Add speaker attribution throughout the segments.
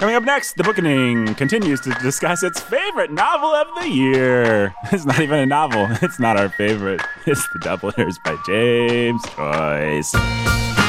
Speaker 1: Coming up next, the Bookening continues to discuss its favorite novel of the year. It's not even a novel. It's not our favorite. It's The Dubliners by James Joyce.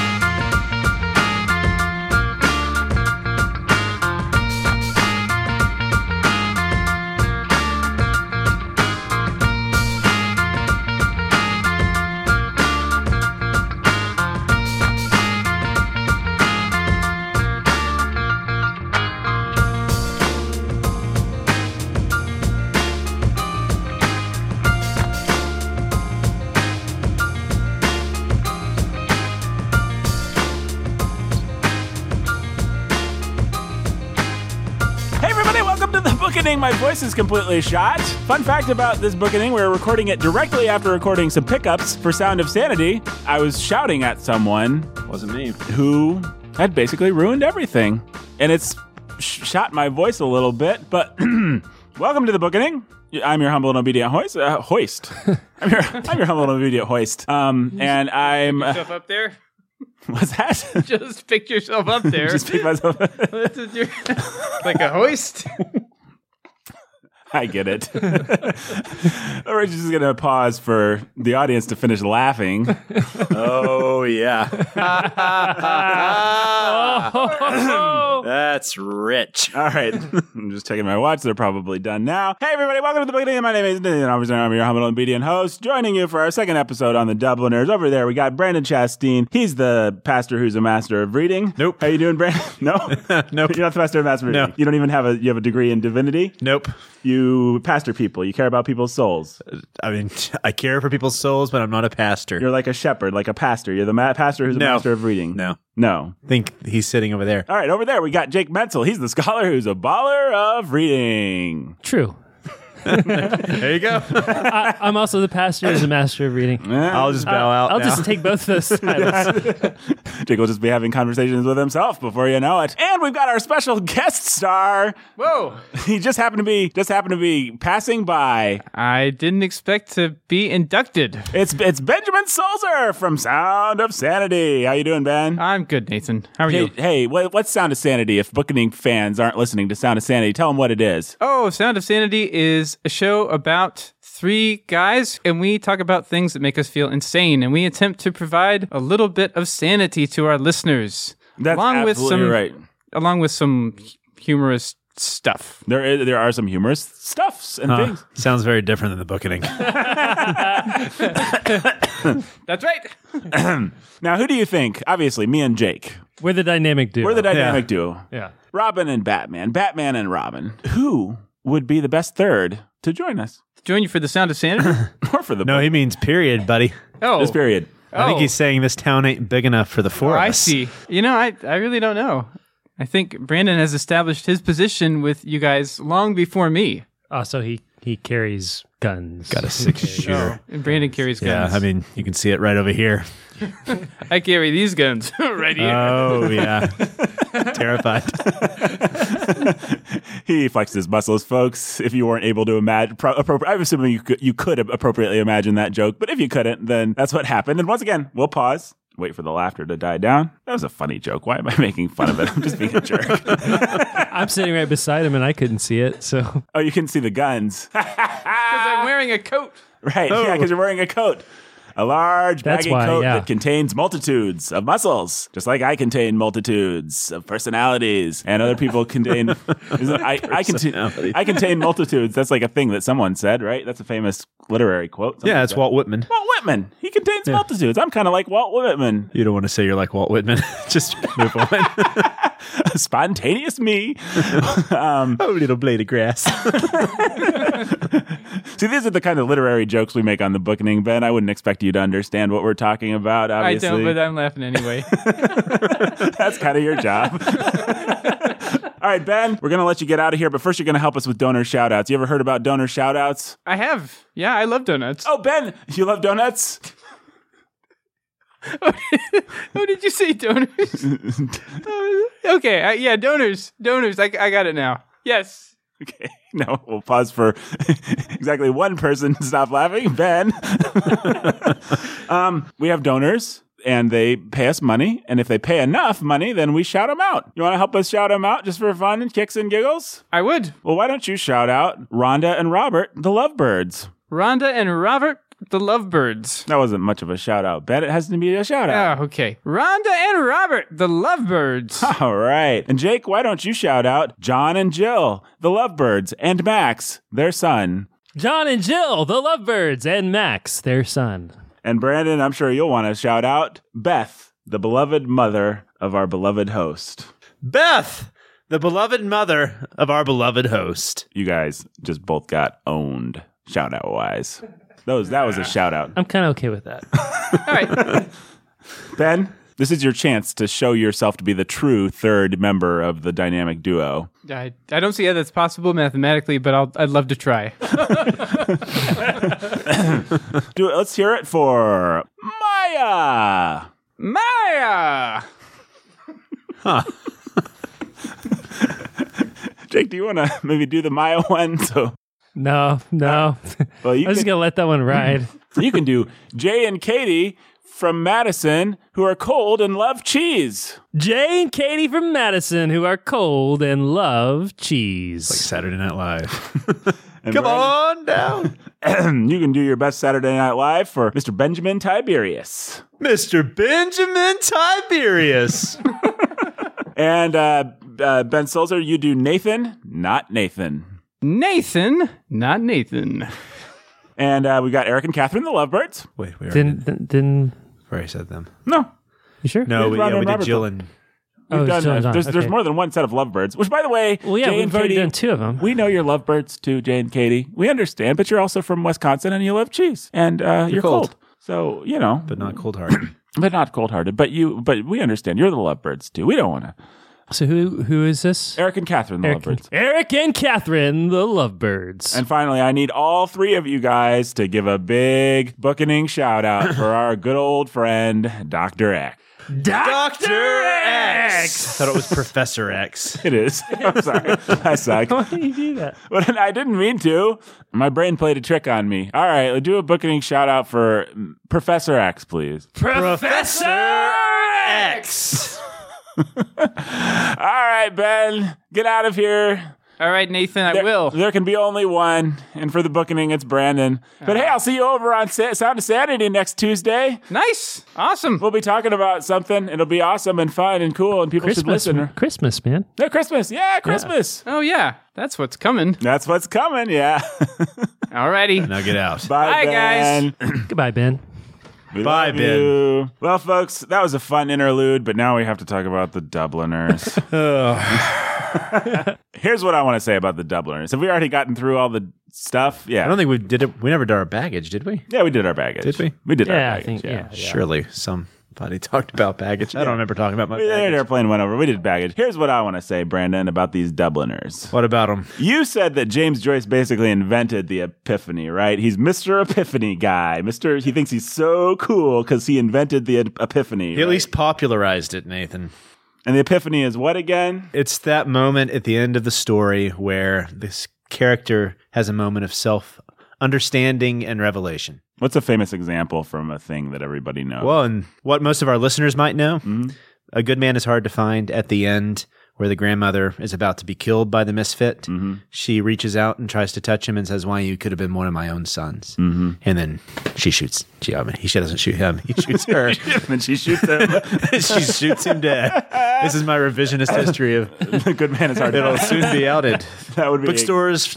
Speaker 1: Is completely shot. Fun fact about this Bookening, we were recording it directly after recording some pickups for Sound of Sanity. I was shouting at someone
Speaker 2: Wasn't me.
Speaker 1: who had basically ruined everything. And it's sh- shot my voice a little bit, but welcome to the Bookening. I'm your humble and obedient hoist. Uh, hoist. I'm your I'm your humble and obedient hoist. Um, and I'm uh,
Speaker 3: up there.
Speaker 1: what's that?
Speaker 3: Just pick yourself up there.
Speaker 1: Just pick myself.
Speaker 3: You're- like a hoist.
Speaker 1: I get it. We're just going to pause for the audience to finish laughing.
Speaker 2: Oh yeah. That's rich.
Speaker 1: All right. I'm just checking my watch. They're probably done now. Hey, everybody. Welcome to the Bookening. My name is Dan. Obviously, I'm your humble and obedient host. Joining you for our second episode on the Dubliners. Over there, we got Brandon Chasteen. He's the pastor who's a master of reading.
Speaker 2: Nope.
Speaker 1: How you doing, Brandon? No?
Speaker 2: Nope.
Speaker 1: You're not the master of master of
Speaker 2: No.
Speaker 1: reading. You don't even have a, you have a degree in divinity.
Speaker 2: Nope.
Speaker 1: You pastor people. You care about people's souls.
Speaker 2: I mean, I care for people's souls, but I'm not a pastor.
Speaker 1: You're like a shepherd, like a pastor. You're the ma- pastor who's a
Speaker 2: No.
Speaker 1: master of reading.
Speaker 2: no.
Speaker 1: No.
Speaker 2: think he's sitting over there.
Speaker 1: All right, over there we got Jake Menzel. He's the scholar who's a baller of reading.
Speaker 4: True.
Speaker 2: There you go.
Speaker 4: I, I'm also the pastor as a master of reading.
Speaker 2: I'll just bow uh, out
Speaker 4: I'll
Speaker 2: now.
Speaker 4: just take both of those titles.
Speaker 1: Jake will just be having conversations with himself before you know it. And we've got our special guest star.
Speaker 3: Whoa!
Speaker 1: He just happened to be just happened to be passing by.
Speaker 3: I didn't expect to be inducted.
Speaker 1: It's it's Benjamin Sulzer from Sound of Sanity. How you doing, Ben?
Speaker 3: I'm good, Nathan. How are
Speaker 1: Hey,
Speaker 3: you?
Speaker 1: hey, what, what's Sound of Sanity? If Bookening fans aren't listening to Sound of Sanity, tell them what it is.
Speaker 3: Oh, Sound of Sanity is a show about three guys, and we talk about things that make us feel insane, and we attempt to provide a little bit of sanity to our listeners,
Speaker 1: That's
Speaker 3: along with
Speaker 1: absolutely
Speaker 3: some
Speaker 1: right.
Speaker 3: along with some humorous stuff.
Speaker 1: There is, there are some humorous stuffs and
Speaker 2: Huh.
Speaker 1: things.
Speaker 2: Sounds very different than the booking.
Speaker 3: That's right.
Speaker 1: Now, who do you think? Obviously, me and Jake.
Speaker 4: We're the dynamic duo.
Speaker 1: We're the dynamic duo.
Speaker 4: yeah.
Speaker 1: Robin and Batman. Batman and Robin. Who would be the best third to join us?
Speaker 3: Join you for the Sound of Sanity.
Speaker 1: Or for the
Speaker 2: no, he means period, buddy.
Speaker 3: Oh,
Speaker 1: this period.
Speaker 2: I think
Speaker 3: Oh.
Speaker 2: he's saying this town ain't big enough for the four
Speaker 3: Oh,
Speaker 2: of
Speaker 3: I
Speaker 2: us.
Speaker 3: see. You know, I, I really don't know. I think Brandon has established his position with you guys long before me.
Speaker 4: Oh, so he he carries guns.
Speaker 2: Got a six oh, shooter.
Speaker 3: And Brandon carries
Speaker 2: Yeah,
Speaker 3: guns.
Speaker 2: I mean, you can see it right over here.
Speaker 3: I carry these guns right here.
Speaker 2: Oh yeah, terrified.
Speaker 1: He flexes his muscles, folks. If you weren't able to imagine, pro- appropri- I'm assuming you could, you could appropriately imagine that joke, but if you couldn't, then that's what happened. And once again, we'll pause, wait for the laughter to die down. That was a funny joke. Why am I making fun of it? I'm just being a jerk.
Speaker 4: I'm sitting right beside him and I couldn't see it. So
Speaker 1: oh, you can see the guns.
Speaker 3: Because I'm wearing a coat.
Speaker 1: Right. Yeah, oh. because you're wearing a coat. A large,
Speaker 4: That's
Speaker 1: baggy
Speaker 4: why,
Speaker 1: coat
Speaker 4: yeah.
Speaker 1: that contains multitudes of muscles, just like I contain multitudes of personalities, and other people contain. I, I, contain, I contain multitudes. That's like a thing that someone said, right? That's a famous literary quote.
Speaker 2: Yeah, it's
Speaker 1: Someone
Speaker 2: Walt Whitman.
Speaker 1: Walt Whitman. He contains multitudes. I'm kind of like Walt Whitman.
Speaker 2: You don't want to say you're like Walt Whitman. Just move on.
Speaker 1: Spontaneous me. um,
Speaker 2: oh, little blade of grass.
Speaker 1: see, these are the kind of literary jokes we make on the bookening, Ben. I wouldn't expect you to understand what we're talking about.
Speaker 3: I
Speaker 1: Obviously,
Speaker 3: don't, but I'm laughing anyway.
Speaker 1: That's kind of your job. All right, Ben, we're going to let you get out of here, but first you're going to help us with donor shout outs. You ever heard about donor shout outs?
Speaker 3: I have. Yeah, I love donuts.
Speaker 1: Oh, Ben, you love donuts?
Speaker 3: Oh, did you say donors? Uh, okay, uh, yeah, donors. Donors. I, I got it now. Yes.
Speaker 1: Okay, no, we'll pause for exactly one person to stop laughing. Ben. um, we have donors. and they pay us money. And if they pay enough money, then we shout them out. You want to help us shout them out just for fun and kicks and giggles?
Speaker 3: I would.
Speaker 1: Well, why don't you shout out Rhonda and Robert, the Lovebirds?
Speaker 3: Rhonda and Robert, the Lovebirds.
Speaker 1: That wasn't much of a shout out, Ben. It has to be a shout out.
Speaker 3: Ah, okay. Rhonda and Robert, the Lovebirds.
Speaker 1: All right. And Jake, why don't you shout out John and Jill, the Lovebirds, and Max, their son?
Speaker 4: John and Jill, the Lovebirds, and Max, their son.
Speaker 1: And Brandon, I'm sure you'll want to shout out Beth, the beloved mother of our beloved host.
Speaker 2: Beth, the beloved mother of our beloved host.
Speaker 1: You guys just both got owned, shout out wise. Those that was a shout out.
Speaker 4: I'm kind of okay with that.
Speaker 3: All right.
Speaker 1: Ben, this is your chance to show yourself to be the true third member of the dynamic duo.
Speaker 3: I, I don't see how that's possible mathematically, but I'll, I'd love to try.
Speaker 1: Do it. Let's hear it for Maya.
Speaker 3: Maya!
Speaker 1: Jake, do you want to maybe do the Maya one? So,
Speaker 4: No, no.
Speaker 1: well, you
Speaker 4: I'm just
Speaker 1: can,
Speaker 4: going to let that one ride.
Speaker 1: you can do Jay and Katie from Madison, who are cold and love cheese.
Speaker 4: Jay and Katie from Madison, who are cold and love cheese.
Speaker 2: Like Saturday Night Live.
Speaker 1: And
Speaker 2: Come
Speaker 1: Brandon-
Speaker 2: on down.
Speaker 1: you can do your best Saturday Night Live for Mr. Benjamin Tiberius.
Speaker 2: Mr. Benjamin Tiberius.
Speaker 1: And uh, uh, Ben Sulzer, you do Nathan, not Nathan.
Speaker 3: Nathan, not Nathan.
Speaker 1: And uh, we got Eric and Catherine, the Lovebirds.
Speaker 2: Wait, we already
Speaker 4: Didn't, didn't, didn't,
Speaker 2: already said them.
Speaker 1: No,
Speaker 4: you sure?
Speaker 2: No, we,
Speaker 1: Rhonda
Speaker 2: yeah, we
Speaker 1: and
Speaker 2: did
Speaker 1: Robert
Speaker 2: Jill and
Speaker 1: we've
Speaker 4: Oh,
Speaker 1: done.
Speaker 4: John's
Speaker 1: uh,
Speaker 4: on.
Speaker 1: there's, there's
Speaker 4: Okay.
Speaker 1: more than one set of Lovebirds. Which, by the way,
Speaker 4: Well, yeah,
Speaker 1: Jay
Speaker 4: we've
Speaker 1: and
Speaker 4: already
Speaker 1: Katie,
Speaker 4: done two of them.
Speaker 1: We know you're Lovebirds too, Jay and Katie. We understand, but you're also from Wisconsin and you love cheese and uh, you're, cold.
Speaker 2: cold.
Speaker 1: So you know,
Speaker 2: but not cold hearted.
Speaker 1: but not cold hearted. But you, but we understand. You're the Lovebirds too. We don't want to.
Speaker 4: So who who is this?
Speaker 1: Eric and Catherine, the
Speaker 4: Eric
Speaker 1: Lovebirds.
Speaker 4: and, Eric and Catherine, the Lovebirds.
Speaker 1: And finally, I need all three of you guys to give a big bookening shout out for our good old friend, Dr. X.
Speaker 2: Dr. X. I thought it was Professor X.
Speaker 1: It is. I'm sorry. I suck.
Speaker 4: Why do you do that?
Speaker 1: But I didn't mean to. My brain played a trick on me. All right, let's do a bookening shout out for mm, Professor X, please.
Speaker 4: Professor
Speaker 2: X.
Speaker 1: All right, Ben, get out of here.
Speaker 3: All right, Nathan, I
Speaker 1: There,
Speaker 3: will.
Speaker 1: There can be only one, and for the bookening, it's Brandon. But hey, I'll see you over on Sa- Sound of Sanity next Tuesday.
Speaker 3: Nice. Awesome.
Speaker 1: We'll be talking about something. It'll be awesome and fun and cool, and people should
Speaker 4: Christmas,
Speaker 1: listen.
Speaker 4: Christmas, man.
Speaker 1: No, Christmas. Yeah, Christmas.
Speaker 3: Oh, yeah. That's what's coming.
Speaker 1: That's what's coming. Yeah.
Speaker 3: Alrighty.
Speaker 2: Now get out.
Speaker 1: Bye,
Speaker 3: Bye, guys.
Speaker 4: Goodbye, Ben.
Speaker 1: We
Speaker 2: Bye, Ben.
Speaker 1: you. Well, folks, that was a fun interlude, but now we have to talk about the Dubliners. Here's what I want to say about the Dubliners. Have we already gotten through all the stuff? Yeah.
Speaker 2: I don't think we did it. We never did our baggage, did we?
Speaker 1: yeah, we did our baggage.
Speaker 2: Did we?
Speaker 1: We did our
Speaker 4: Yeah, I
Speaker 1: baggage.
Speaker 4: think,
Speaker 1: yeah.
Speaker 4: yeah. yeah.
Speaker 2: Surely somebody talked about baggage. I don't remember talking about my
Speaker 1: We, the
Speaker 2: baggage.
Speaker 1: airplane went over. We did baggage. Here's what I want to say, Brandon, about these Dubliners.
Speaker 2: What about them?
Speaker 1: You said that James Joyce basically invented the epiphany, right? He's Mr. Epiphany guy. Mr. He thinks he's so cool because he invented the ep- epiphany.
Speaker 2: He at
Speaker 1: right?
Speaker 2: least popularized it, Nathan.
Speaker 1: And the epiphany is what again?
Speaker 2: It's that moment at the end of the story where this character has a moment of self understanding and revelation.
Speaker 1: What's a famous example from a thing that everybody knows?
Speaker 2: Well, and what most of our listeners might know, a good man is hard to find at the end where the grandmother is about to be killed by the misfit. She reaches out and tries to touch him and says, Why, you could have been one of my own sons. Mm-hmm. And then she shoots. She, I mean, he, she doesn't shoot him, he shoots her.
Speaker 1: and then she shoots him.
Speaker 2: she shoots him dead. This is my revisionist history of
Speaker 1: the good man is hard. To Find.
Speaker 2: It'll soon be outed.
Speaker 1: That would be
Speaker 2: Bookstores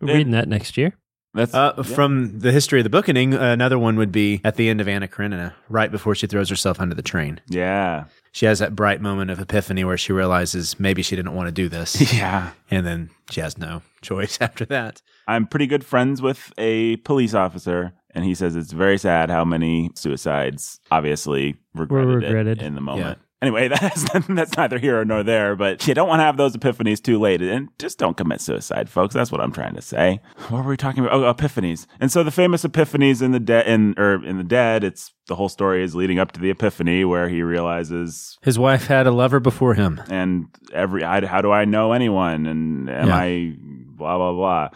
Speaker 4: We're reading that next year.
Speaker 1: That's
Speaker 2: Uh, From the history of the bookening, another one would be at the end of Anna Karenina, right before she throws herself under the train.
Speaker 1: yeah,
Speaker 2: She has that bright moment of epiphany where she realizes maybe she didn't want to do this.
Speaker 1: yeah.
Speaker 2: and then she has no choice after that.
Speaker 1: I'm pretty good friends with a police officer, and he says it's very sad how many suicides obviously regretted, it
Speaker 4: regretted.
Speaker 1: in the moment. Anyway, that's that's neither here nor there, but you don't want to have those epiphanies too late, and just don't commit suicide, folks. That's what I'm trying to say. What were we talking about? Oh, epiphanies. And so the famous epiphanies in the dead, in or in the dead, it's the whole story is leading up to the epiphany where he realizes
Speaker 2: His wife had a lover before him.
Speaker 1: and every I, how do I know anyone and am
Speaker 2: Yeah.
Speaker 1: I blah blah blah.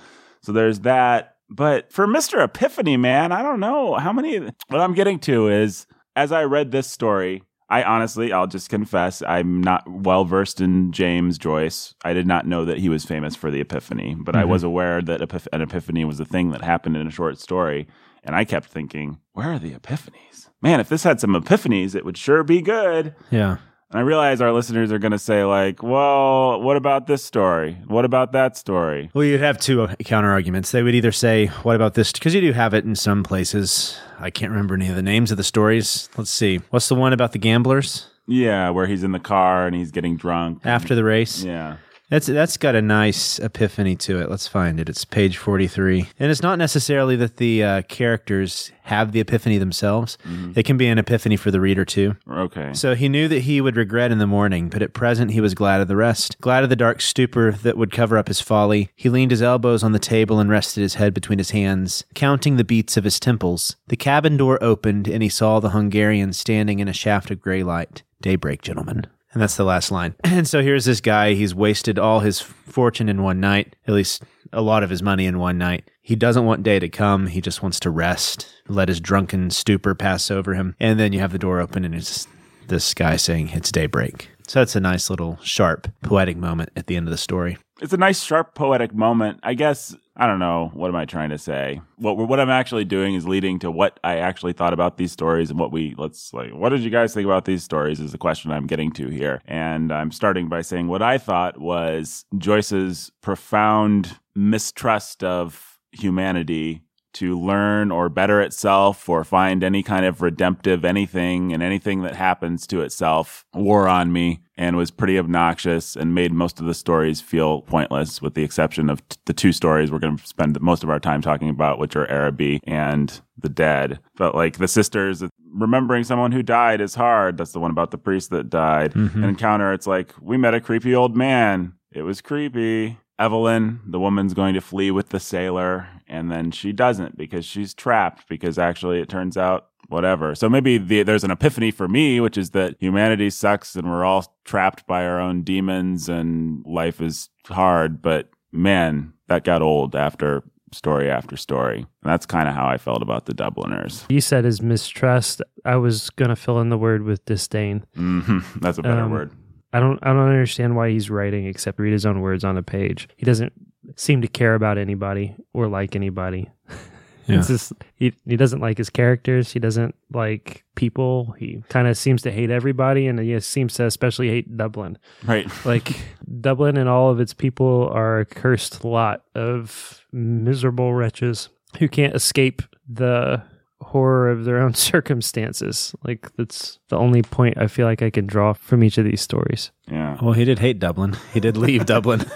Speaker 1: So there's that, But for Mr. Epiphany, man, I don't know how many. What I'm getting to is as I read this story, I honestly, I'll just confess, I'm not well versed in James Joyce. I did not know that he was famous for the Epiphany, but I mm-hmm. was aware that epiph- an Epiphany was a thing that happened in a short story. And I kept thinking, where are the epiphanies? Man, if this had some epiphanies, it would sure be good.
Speaker 2: Yeah.
Speaker 1: And I realize our listeners are going to say, like, well, what about this story? What about that story?
Speaker 2: Well, you'd have two uh, counter arguments. They would either say, "What about this?" Because you do have it in some places. I can't remember any of the names of the stories. Let's see. What's the one about the gamblers
Speaker 1: Yeah, where he's in the car and he's getting drunk.
Speaker 2: after the race?
Speaker 1: Yeah.
Speaker 2: That's that's got a nice epiphany to it. Let's find it. It's page forty three, and it's not necessarily that the uh, characters have the epiphany themselves. It can be an epiphany for the reader too.
Speaker 1: Okay.
Speaker 2: So he knew that he would regret in the morning, but at present he was glad of the rest, glad of the dark stupor that would cover up his folly. He leaned his elbows on the table and rested his head between his hands, counting the beats of his temples. The cabin door opened, and he saw the Hungarian standing in a shaft of gray light. Daybreak, gentlemen. And that's the last line. And so here's this guy. He's wasted all his fortune in one night, at least a lot of his money in one night. He doesn't want day to come. He just wants to rest, let his drunken stupor pass over him. And then you have the door open, and it's this guy saying, It's daybreak. So that's a nice little sharp, poetic moment at the end of the story.
Speaker 1: it's a nice, sharp, poetic moment. I guess I don't know what am I trying to say. What what I'm actually doing is leading to what I actually thought about these stories and what we let's like. What did you guys think about these stories? Is the question I'm getting to here, and I'm starting by saying what I thought was Joyce's profound mistrust of humanity to learn or better itself or find any kind of redemptive anything and anything that happens to itself wore on me and was pretty obnoxious and made most of the stories feel pointless with the exception of t- the two stories we're going to spend most of our time talking about which are Araby and the dead. But like the sisters remembering someone who died is hard. That's the one about the priest that died.
Speaker 2: Mm-hmm.
Speaker 1: and encounter it's like we met a creepy old man. It was creepy Evelyn, the woman's going to flee with the sailor, and then she doesn't because she's trapped. Because actually, it turns out whatever. So maybe the, there's an epiphany for me, which is that humanity sucks and we're all trapped by our own demons and life is hard. But man, that got old after story after story. And that's kind of how I felt about the Dubliners.
Speaker 4: You said his mistrust. I was gonna fill in the word with disdain.
Speaker 1: hmm That's a better
Speaker 4: Um,
Speaker 1: word.
Speaker 4: I don't. I don't understand why he's writing except read his own words on a page. He doesn't seem to care about anybody or like anybody.
Speaker 2: Yeah.
Speaker 4: It's just he, he doesn't like his characters. He doesn't like people. He kind of seems to hate everybody, and he seems to especially hate Dublin.
Speaker 1: Right.
Speaker 4: Like Dublin and all of its people are a cursed lot of miserable wretches who can't escape the horror of their own circumstances. Like that's the only point I feel like I can draw from each of these stories.
Speaker 1: Yeah.
Speaker 2: Well, he did hate Dublin. He did leave Dublin.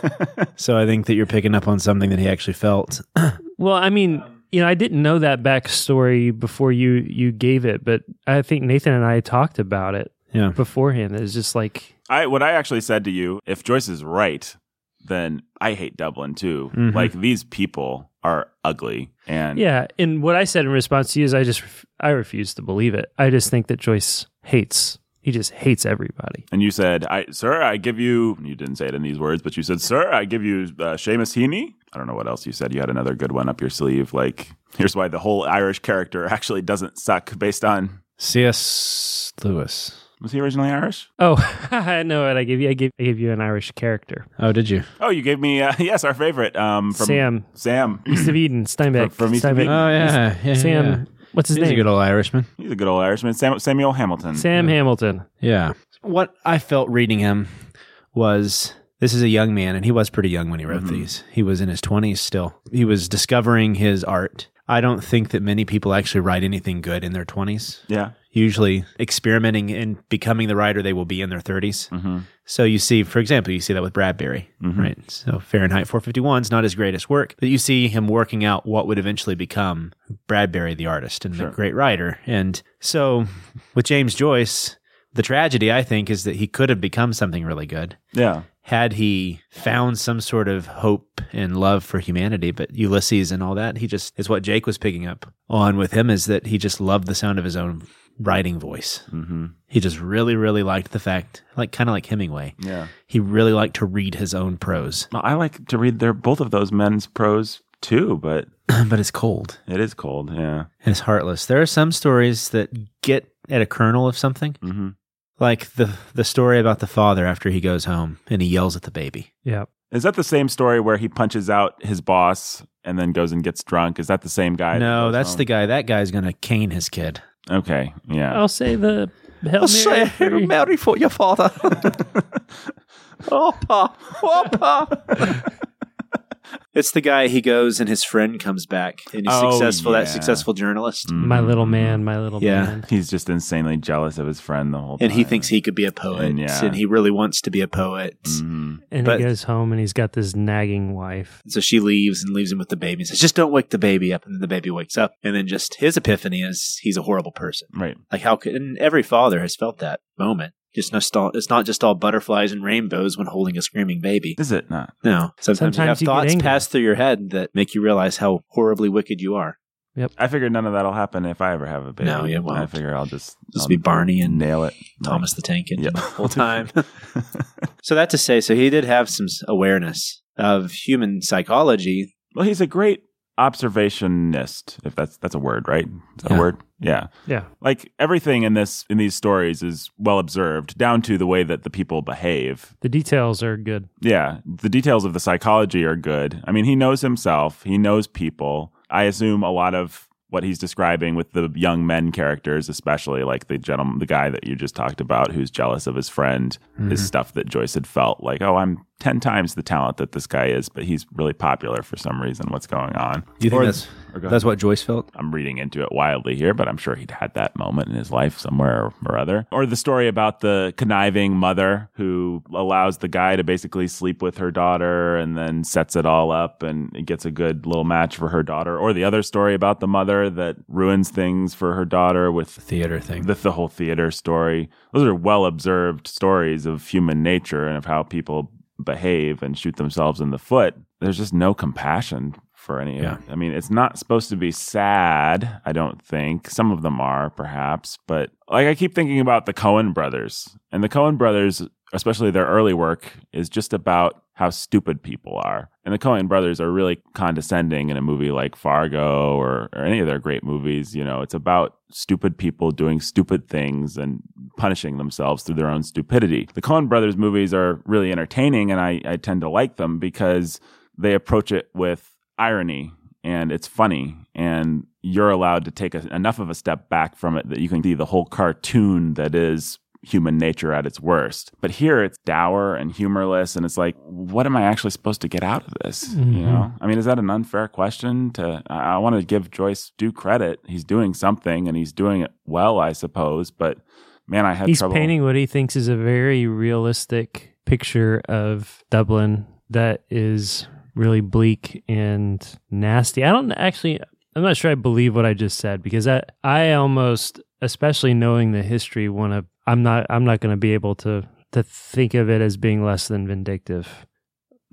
Speaker 2: So I think that you're picking up on something that he actually felt.
Speaker 4: Well, I mean, you know, I didn't know that backstory before you you gave it, but I think Nathan and I talked about it
Speaker 2: Yeah.
Speaker 4: beforehand. It's just like
Speaker 1: I what I actually said to you, if Joyce is right, then I hate Dublin too.
Speaker 2: Mhm.
Speaker 1: Like these people are ugly and
Speaker 4: Yeah, and what I said in response to you is I just I refuse to believe it. I just think that Joyce hates. He just hates everybody.
Speaker 1: and you said, "I sir, I give you." You didn't say it in these words, but you said, "Sir, I give you uh, Seamus Heaney." I don't know what else you said. You had another good one up your sleeve. Like, here's why the whole Irish character actually doesn't suck. Based on
Speaker 2: C.S. Lewis.
Speaker 1: Was he originally Irish?
Speaker 4: Oh, I know what I gave you. I gave I gave you an Irish character.
Speaker 2: Oh, did you?
Speaker 1: Oh, you gave me uh, yes, our favorite um, from
Speaker 4: Sam,
Speaker 1: Sam.
Speaker 4: East of Eden, Steinbeck.
Speaker 1: From- from East of Eden.
Speaker 2: Oh, yeah. yeah
Speaker 4: Sam,
Speaker 2: yeah.
Speaker 4: what's his name?
Speaker 2: He's a good old Irishman.
Speaker 1: He's a good old Irishman. Sam, Samuel Hamilton.
Speaker 4: Sam Hamilton.
Speaker 2: Yeah. What I felt reading him was this is a young man, and he was pretty young when he wrote these. He was in his 20s still. He was discovering his art. I don't think that many people actually write anything good in their 20s.
Speaker 1: Yeah.
Speaker 2: Usually experimenting and becoming the writer they will be in their 30s.
Speaker 1: Mm-hmm.
Speaker 2: So you see, for example, you see that with Bradbury, right? So Fahrenheit 451 is not his greatest work, but you see him working out what would eventually become Bradbury, the artist and
Speaker 1: Sure.
Speaker 2: the great writer. And so with James Joyce, the tragedy, I think, is that he could have become something really good
Speaker 1: Yeah.
Speaker 2: had he found some sort of hope and love for humanity. But Ulysses and all that, he just is what Jake was picking up on with him is that he just loved the sound of his own writing voice.
Speaker 1: Mm-hmm.
Speaker 2: He just really, really liked the fact, like kind of like Hemingway.
Speaker 1: Yeah.
Speaker 2: He really liked to read his own prose.
Speaker 1: Well, I like to read their both of those men's prose too, but
Speaker 2: but it's cold
Speaker 1: it is cold. Yeah.
Speaker 2: and it's heartless. There are some stories that get at a kernel of something,
Speaker 1: hmm
Speaker 2: like the the story about the father after he goes home and he yells at the baby.
Speaker 4: Yeah.
Speaker 1: Is that the same story where he punches out his boss and then goes and gets drunk? Is that the same guy?
Speaker 2: no,
Speaker 1: goes
Speaker 2: that's
Speaker 1: home?
Speaker 2: the guy. That guy's gonna cane his kid.
Speaker 1: Okay. Yeah.
Speaker 4: I'll say the Hail Mary. for you.
Speaker 2: Mary for your father. Opa, opa. It's the guy. He goes and his friend comes back and he's
Speaker 1: Oh,
Speaker 2: successful.
Speaker 1: yeah.
Speaker 2: That successful journalist,
Speaker 4: My little man, my little
Speaker 2: Yeah.
Speaker 4: man.
Speaker 1: He's just insanely jealous of his friend the whole time.
Speaker 2: and he thinks he could be a poet,
Speaker 1: And,
Speaker 2: and, he really wants to be a poet.
Speaker 1: Mhm.
Speaker 4: And
Speaker 2: But-
Speaker 4: he goes home and he's got this nagging wife.
Speaker 2: So she leaves and leaves him with the baby. and Says, "Just don't wake the baby up." And then the baby wakes up, and then just his epiphany is he's a horrible person.
Speaker 1: Right.
Speaker 2: Like how could? And every father has felt that moment. Just not all, it's not just all butterflies and rainbows when holding a screaming baby.
Speaker 1: Is it not?
Speaker 2: No, sometimes, you have
Speaker 4: you
Speaker 2: thoughts pass through your head that make you realize how horribly wicked you are. Yep.
Speaker 1: I figure none of that'll happen if I ever have a baby.
Speaker 2: No, it won't.
Speaker 1: I figure I'll just
Speaker 2: Just
Speaker 1: I'll
Speaker 2: be Barney and
Speaker 1: nail it.
Speaker 2: Thomas the Tank Engine
Speaker 1: Yep.
Speaker 2: the whole time. so that to say, so he did have some awareness of human psychology.
Speaker 1: well, he's a great observationist. If that's that's a word, right? Is that
Speaker 2: Yeah.
Speaker 1: a word? Yeah.
Speaker 4: Yeah.
Speaker 1: Like everything in this in these stories is well observed, down to the way that the people behave.
Speaker 4: The details are good.
Speaker 1: Yeah, the details of the psychology are good. I mean, he knows himself, he knows people. I assume a lot of what he's describing with the young men characters, especially like the gentleman, the guy that you just talked about who's jealous of his friend, mm-hmm. is stuff that Joyce had felt like, oh, I'm 10 times the talent that this guy is, but he's really popular for some reason. What's going on?
Speaker 2: Do you think
Speaker 1: Or-
Speaker 2: that's that's what Joyce felt?
Speaker 1: I'm reading into it wildly here, but I'm sure he'd had that moment in his life somewhere or, or other. Or the story about the conniving mother who allows the guy to basically sleep with her daughter and then sets it all up and it gets a good little match for her daughter. Or the other story about the mother that ruins things for her daughter with the
Speaker 2: Theater thing.
Speaker 1: the, the whole theater story. Those are well observed stories of human nature and of how people behave and shoot themselves in the foot. There's just no compassion for any
Speaker 2: Yeah.
Speaker 1: I mean, it's not supposed to be sad, I don't think. Some of them are, perhaps. But like I keep thinking about the Coen brothers. And the Coen brothers, especially their early work, is just about how stupid people are. And the Coen brothers are really condescending in a movie like Fargo or, or any of their great movies. You know, it's about stupid people doing stupid things and punishing themselves through their own stupidity. The Coen brothers movies are really entertaining, and I, I tend to like them because they approach it with irony and it's funny and you're allowed to take a, enough of a step back from it that you can see the whole cartoon that is human nature at its worst. But here it's dour and humorless and it's like what am I actually supposed to get out of this? You mm-hmm. know? I mean, is that an unfair question to I, I want to give Joyce due credit. He's doing something and he's doing it well, I suppose, but man, I had
Speaker 4: He's
Speaker 1: trouble
Speaker 4: painting what he thinks is a very realistic picture of Dublin that is really bleak and nasty. I don't actually I'm not sure I believe what I just said because I I almost especially knowing the history want to I'm not I'm not going to be able to to think of it as being less than vindictive.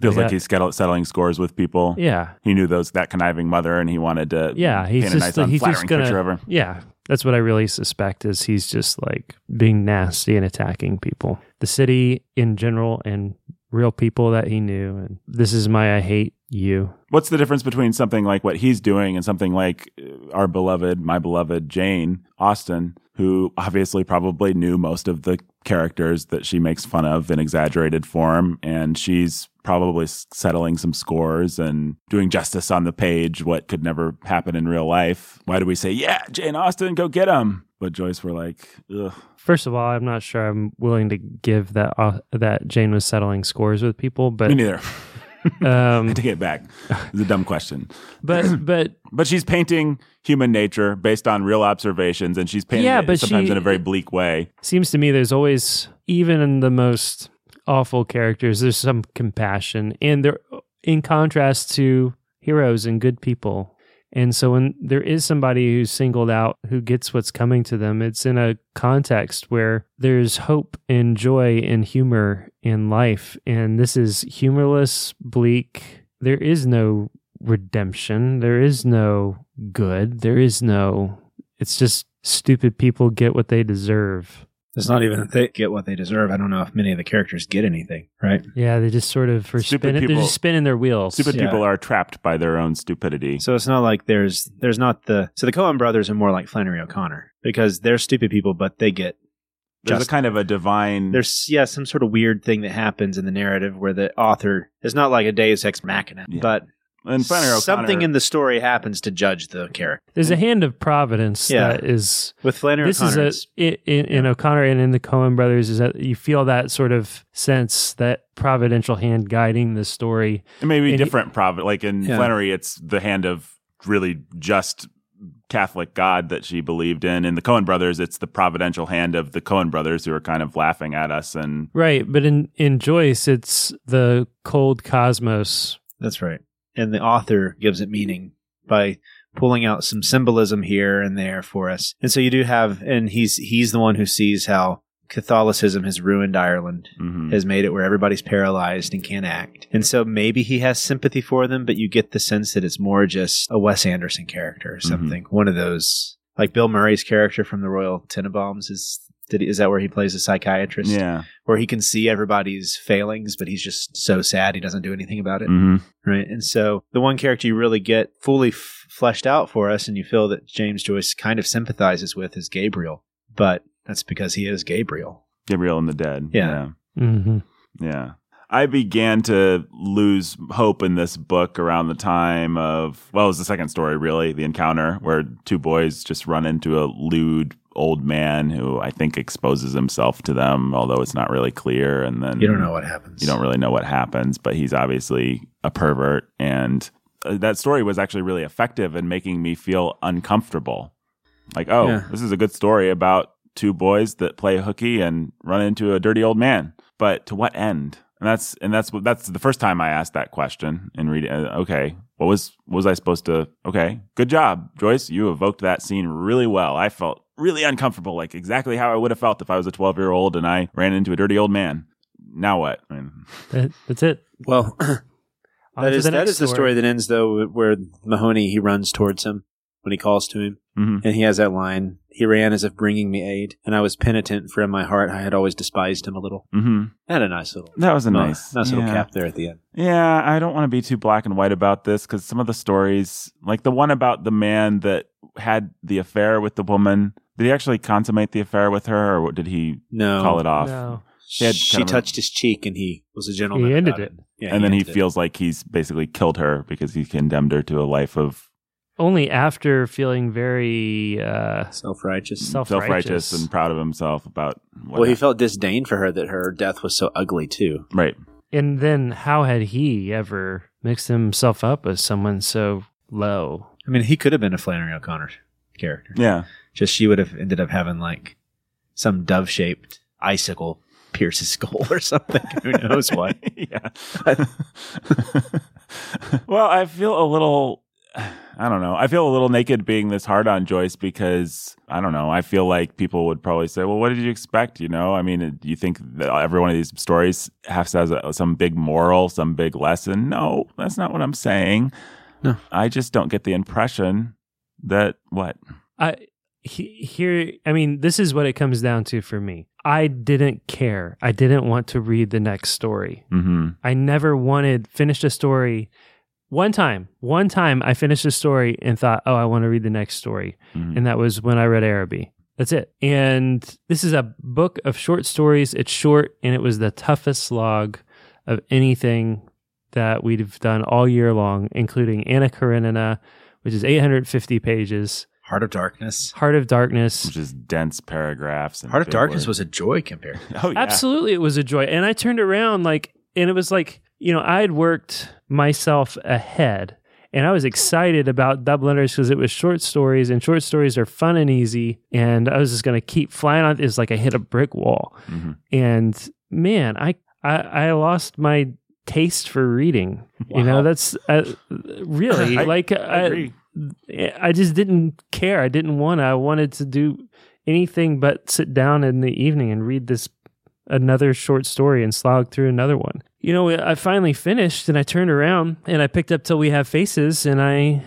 Speaker 1: feels
Speaker 4: Yeah.
Speaker 1: like he's settling scores with people.
Speaker 4: Yeah.
Speaker 1: He knew those that conniving mother and he wanted to
Speaker 4: Yeah, he's
Speaker 1: paint a
Speaker 4: just
Speaker 1: nice
Speaker 4: he's just gonna
Speaker 1: picture of her.
Speaker 4: Yeah, that's what I really suspect is he's just like being nasty and attacking people. The city in general and real people that he knew and this is my I hate you.
Speaker 1: What's the difference between something like what he's doing and something like uh, our beloved, my beloved Jane Austen, who obviously probably knew most of the characters that she makes fun of in exaggerated form, and she's probably settling some scores and doing justice on the page, what could never happen in real life. Why do we say, yeah, Jane Austen, go get him? But Joyce, we're like, ugh.
Speaker 4: First of all, I'm not sure I'm willing to give that uh, that Jane was settling scores with people, but
Speaker 1: Me neither.
Speaker 4: um,
Speaker 1: I take it back. It's a dumb question.
Speaker 4: but but
Speaker 1: But she's painting human nature based on real observations, and she's painting
Speaker 4: Yeah,
Speaker 1: it
Speaker 4: but
Speaker 1: sometimes
Speaker 4: she-
Speaker 1: in a very bleak way.
Speaker 4: seems to me there's always even in the most awful characters there's some compassion and they're in contrast to heroes and good people and so when there is somebody who's singled out who gets what's coming to them it's in a context where there's hope and joy and humor in life. And this is humorless bleak. There is no redemption. There is no good. There is no it's just stupid people get what they deserve
Speaker 2: It's not even that they get what they deserve. I don't know if many of the characters get anything, right?
Speaker 4: Yeah, they just sort of are
Speaker 1: Stupid
Speaker 4: spinning. They're
Speaker 1: people-
Speaker 4: just spinning their wheels.
Speaker 1: Stupid
Speaker 2: Yeah.
Speaker 1: people are trapped by their own stupidity.
Speaker 2: So it's not like there's there's not the so the Coen brothers are more like Flannery O'Connor because they're stupid people, but they get
Speaker 1: There's
Speaker 2: just-
Speaker 1: a kind of a divine.
Speaker 2: there's yeah some sort of weird thing that happens in the narrative where the author is not like a Deus ex machina,
Speaker 1: Yeah.
Speaker 2: but
Speaker 1: and Flannery O'Connor,
Speaker 2: something in the story happens to judge the character.
Speaker 4: There's a hand of providence
Speaker 2: Yeah.
Speaker 4: that is.
Speaker 2: With Flannery
Speaker 4: This
Speaker 2: O'Connor,
Speaker 4: is a in, in, in O'Connor and in the Coen brothers is that you feel that sort of sense that providential hand guiding the story.
Speaker 1: It may be
Speaker 4: And
Speaker 1: different, prob- like in
Speaker 2: Yeah.
Speaker 1: Flannery, it's the hand of really just Catholic God that she believed in. In the Coen brothers, it's the providential hand of the Coen brothers who are kind of laughing at us. And
Speaker 4: Right, but in in Joyce, it's the cold cosmos.
Speaker 2: That's right. And the author gives it meaning by pulling out some symbolism here and there for us. And so you do have and he's he's the one who sees how Catholicism has ruined Ireland,
Speaker 1: mhm.
Speaker 2: has made it where everybody's paralyzed and can't act. And so maybe he has sympathy for them, but you get the sense that it's more just a Wes Anderson character or something. One of those like Bill Murray's character from the Royal Tenenbaums is did he, is that where he plays a psychiatrist?
Speaker 1: yeah,
Speaker 2: Where he can see everybody's failings, but he's just so sad he doesn't do anything about it
Speaker 1: hmm
Speaker 2: right? And so the one character you really get fully f- fleshed out for us, and you feel that James Joyce kind of sympathizes with is Gabriel, but that's because he is Gabriel.
Speaker 1: Gabriel and the Dead.
Speaker 2: Yeah.
Speaker 4: hmm
Speaker 1: Yeah. I began to lose hope in this book around the time of, well, it was the second story, really, The Encounter, where two boys just run into a lewd old man who I think exposes himself to them, although it's not really clear. And then
Speaker 2: You don't know what happens.
Speaker 1: you don't really know what happens, but he's obviously a pervert. And uh, that story was actually really effective in making me feel uncomfortable. Like, oh,
Speaker 2: Yeah.
Speaker 1: this is a good story about two boys that play hooky and run into a dirty old man. But to what end? And that's and that's what that's the first time I asked that question in reading. uh, Okay, what was what was I supposed to? Okay, good job, Joyce. You evoked that scene really well. I felt really uncomfortable, like exactly how I would have felt if I was a twelve year old and I ran into a dirty old man. Now what? I mean,
Speaker 4: That, that's it.
Speaker 2: Well,
Speaker 4: On
Speaker 2: that
Speaker 4: to
Speaker 2: is
Speaker 4: the
Speaker 2: that the story that ends though, where Mahoney he runs towards him when he calls to him,
Speaker 1: mhm.
Speaker 2: and he has that line. He ran as if bringing me aid, and I was penitent, for in my heart I had always despised him a little.
Speaker 1: hmm
Speaker 2: Had a nice little,
Speaker 1: That was a
Speaker 2: well,
Speaker 1: nice,
Speaker 2: nice little
Speaker 1: yeah.
Speaker 2: cap there at the end.
Speaker 1: Yeah, I don't want to be too black and white about this because some of the stories, like the one about the man that had the affair with the woman, did he actually consummate the affair with her, or did he
Speaker 2: No,
Speaker 1: call it off?
Speaker 4: No.
Speaker 1: He
Speaker 2: she
Speaker 1: kind of a-
Speaker 2: touched his cheek, and he was a gentleman.
Speaker 4: He ended
Speaker 2: about
Speaker 4: it.
Speaker 2: Yeah,
Speaker 1: and then he
Speaker 2: ended it.
Speaker 1: feels like he's basically killed her because he condemned her to a life of
Speaker 4: Only after feeling very uh,
Speaker 2: self-righteous.
Speaker 4: Self-righteous.
Speaker 1: self-righteous and proud of himself about what
Speaker 2: Well, he felt disdain for her that her death was so ugly too.
Speaker 1: right.
Speaker 4: And then how had he ever mixed himself up with someone so low?
Speaker 2: I mean, he could have been a Flannery O'Connor character.
Speaker 1: Yeah,
Speaker 2: Just she would have ended up having like some dove-shaped icicle pierce his skull or something. Who knows what?
Speaker 1: yeah. well, I feel a little. I don't know. I feel a little naked being this hard on Joyce because I don't know. I feel like people would probably say, "Well, what did you expect?" You know. I mean, do you think that every one of these stories has to have a, some big moral, some big lesson? No, that's not what I'm saying.
Speaker 2: No.
Speaker 1: I just don't get the impression that what.
Speaker 4: I he, here I mean this is what it comes down to for me. I didn't care. I didn't want to read the next story.
Speaker 1: Mm-hmm.
Speaker 4: I never wanted finished a story. One time, one time I finished a story and thought, "Oh, I want to read the next story."
Speaker 1: Mhm.
Speaker 4: And that was when I read Araby. That's it. And this is a book of short stories. It's short and it was the toughest slog of anything that we've done all year long, including Anna Karenina, which is 850 pages,
Speaker 2: Heart of Darkness.
Speaker 4: Heart of Darkness.
Speaker 1: Which is dense paragraphs. And
Speaker 2: Heart of Darkness
Speaker 1: words.
Speaker 2: was a joy compared.
Speaker 1: Oh yeah.
Speaker 4: Absolutely, it was a joy. And I turned around like, and it was like, you know, I had worked myself ahead, and I was excited about Dubliners because it was short stories, and short stories are fun and easy. And I was just going to keep flying on. It's like I hit a brick wall,
Speaker 1: Mhm.
Speaker 4: and man, I I, I lost my taste for reading. You know, that's uh, really
Speaker 1: I-
Speaker 4: like
Speaker 1: I
Speaker 4: I,
Speaker 1: agree.
Speaker 4: I just didn't care. I didn't want to. I wanted to do anything but sit down in the evening and read this another short story and slog through another one. You know, I finally finished and I turned around and I picked up Till We Have Faces and I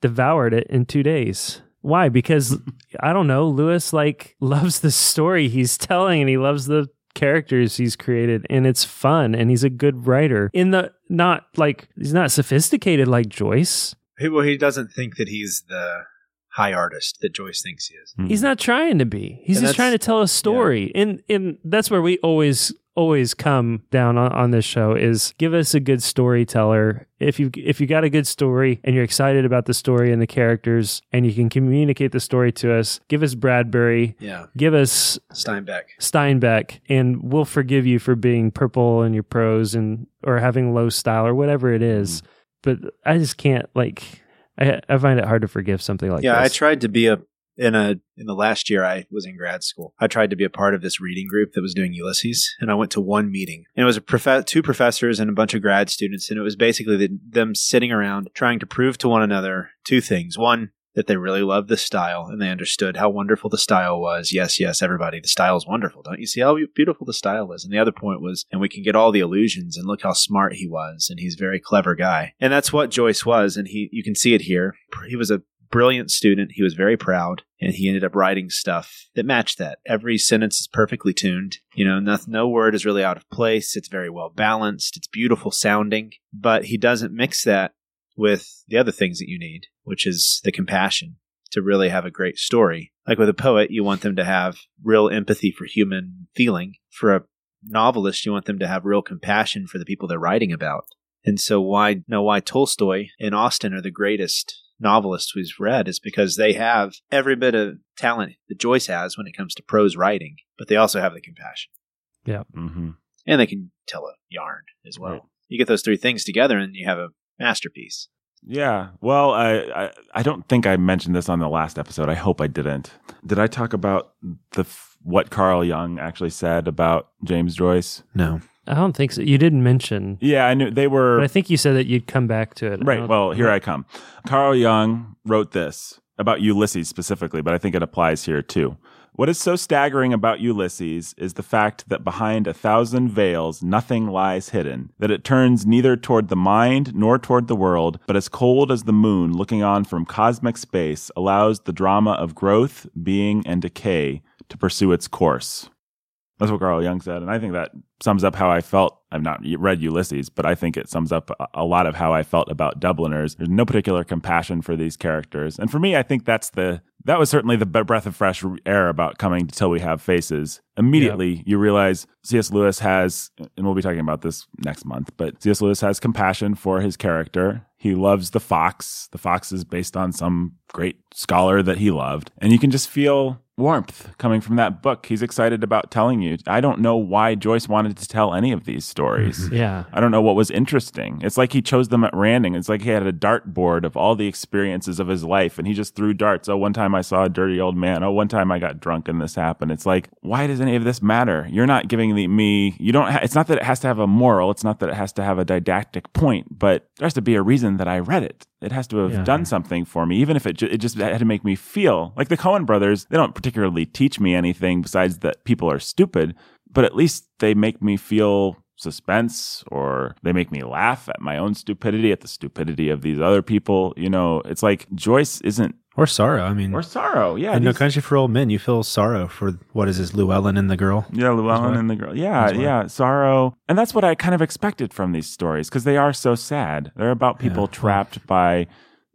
Speaker 4: devoured it in two days. Why? Because I don't know. Lewis like loves the story he's telling, and he loves the characters he's created, and it's fun, and he's a good writer. In the not like he's not sophisticated like Joyce.
Speaker 2: He, well, he doesn't think that he's the high artist that Joyce thinks he is.
Speaker 4: He's hmm. not trying to be. He's
Speaker 2: And
Speaker 4: just trying to tell a story. And and that's where we always always come down on, on this show is give us a good storyteller. If you if you got a good story and you're excited about the story and the characters and you can communicate the story to us, give us Bradbury,
Speaker 2: Yeah,
Speaker 4: give us
Speaker 2: Steinbeck.
Speaker 4: Steinbeck, and we'll forgive you for being purple in your prose and or having low style or whatever it is. Hmm. But I just can't like I I find it hard to forgive something like
Speaker 2: yeah,
Speaker 4: this.
Speaker 2: I tried to be a in a in the last year I was in grad school. I tried to be a part of this reading group that was doing Ulysses, and I went to one meeting. And it was a prof- two professors and a bunch of grad students, and it was basically the, them sitting around trying to prove to one another two things: one, that they really loved the style and they understood how wonderful the style was. Yes, yes, everybody, the style is wonderful. Don't you see how beautiful the style is? And the other point was, and we can get all the illusions and look how smart he was, and he's a very clever guy. And that's what Joyce was, and he you can see it here. He was a brilliant student. He was very proud, and he ended up writing stuff that matched that. Every sentence is perfectly tuned. You know, no, no word is really out of place. It's very well balanced. It's beautiful sounding, but he doesn't mix that with the other things that you need, which is the compassion to really have a great story. Like with a poet, you want them to have real empathy for human feeling. For a novelist, you want them to have real compassion for the people they're writing about. And so why no why Tolstoy and Austen are the greatest novelists we've read is because they have every bit of talent that Joyce has when it comes to prose writing, but they also have the compassion.
Speaker 1: Mm-hmm.
Speaker 2: And they can tell a yarn as well.
Speaker 1: Right.
Speaker 2: You get those three things together and you have a masterpiece.
Speaker 1: Yeah. Well, I, I I don't think I mentioned this on the last episode. I hope I didn't. Did I talk about the f- what Carl Jung actually said about James Joyce?
Speaker 2: No.
Speaker 4: I don't think so. You didn't mention,
Speaker 1: Yeah, I knew they were
Speaker 4: but I think you said that you'd come back to it.
Speaker 1: Right. Well, here I come. Carl Jung wrote this about Ulysses specifically, but I think it applies here too. What is so staggering about Ulysses is the fact that behind a thousand veils nothing lies hidden, that it turns neither toward the mind nor toward the world, but as cold as the moon looking on from cosmic space allows the drama of growth, being, and decay to pursue its course. That's what Carl Jung said, and I think that sums up how I felt. I've not read Ulysses, but I think it sums up a- lot of how I felt about Dubliners. There's no particular compassion for these characters, and for me, I think that's the that was certainly the breath of fresh air about coming to Till We Have Faces. Immediately, you realize C.S. Lewis has, and we'll be talking about this next month, but C.S. Lewis has compassion for his character. He loves the fox. The fox is based on some great scholar that he loved, and you can just feel warmth coming from that book. He's excited about telling you. I don't know why Joyce wanted to tell any of these stories. Mm-hmm.
Speaker 4: Yeah.
Speaker 1: I don't know what was interesting. It's like he chose them at random. It's like he had a dartboard of all the experiences of his life and he just threw darts. Oh, one time I saw a dirty old man. Oh, one time I got drunk and this happened. It's like, why does any of this matter? You're not giving the, me, you don't, ha- it's not that it has to have a moral. It's not that it has to have a didactic point, but there has to be a reason that I read it. It has to have
Speaker 4: Yeah.
Speaker 1: done something for me, even if it, ju- it just had to make me feel like the Coen brothers. They don't particularly teach me anything besides that people are stupid, but at least they make me feel suspense or they make me laugh at my own stupidity, at the stupidity of these other people. You know, it's like Joyce isn't,
Speaker 2: Or sorrow. I mean,
Speaker 1: or sorrow. Yeah.
Speaker 2: in No Country for Old Men, you feel sorrow for what is this, Llewelyn and the girl?
Speaker 1: Yeah, Llewelyn
Speaker 2: well.
Speaker 1: and the girl. Yeah, yeah, sorrow. And that's what I kind of expected from these stories because they are so sad. They're about people
Speaker 2: Yeah.
Speaker 1: trapped by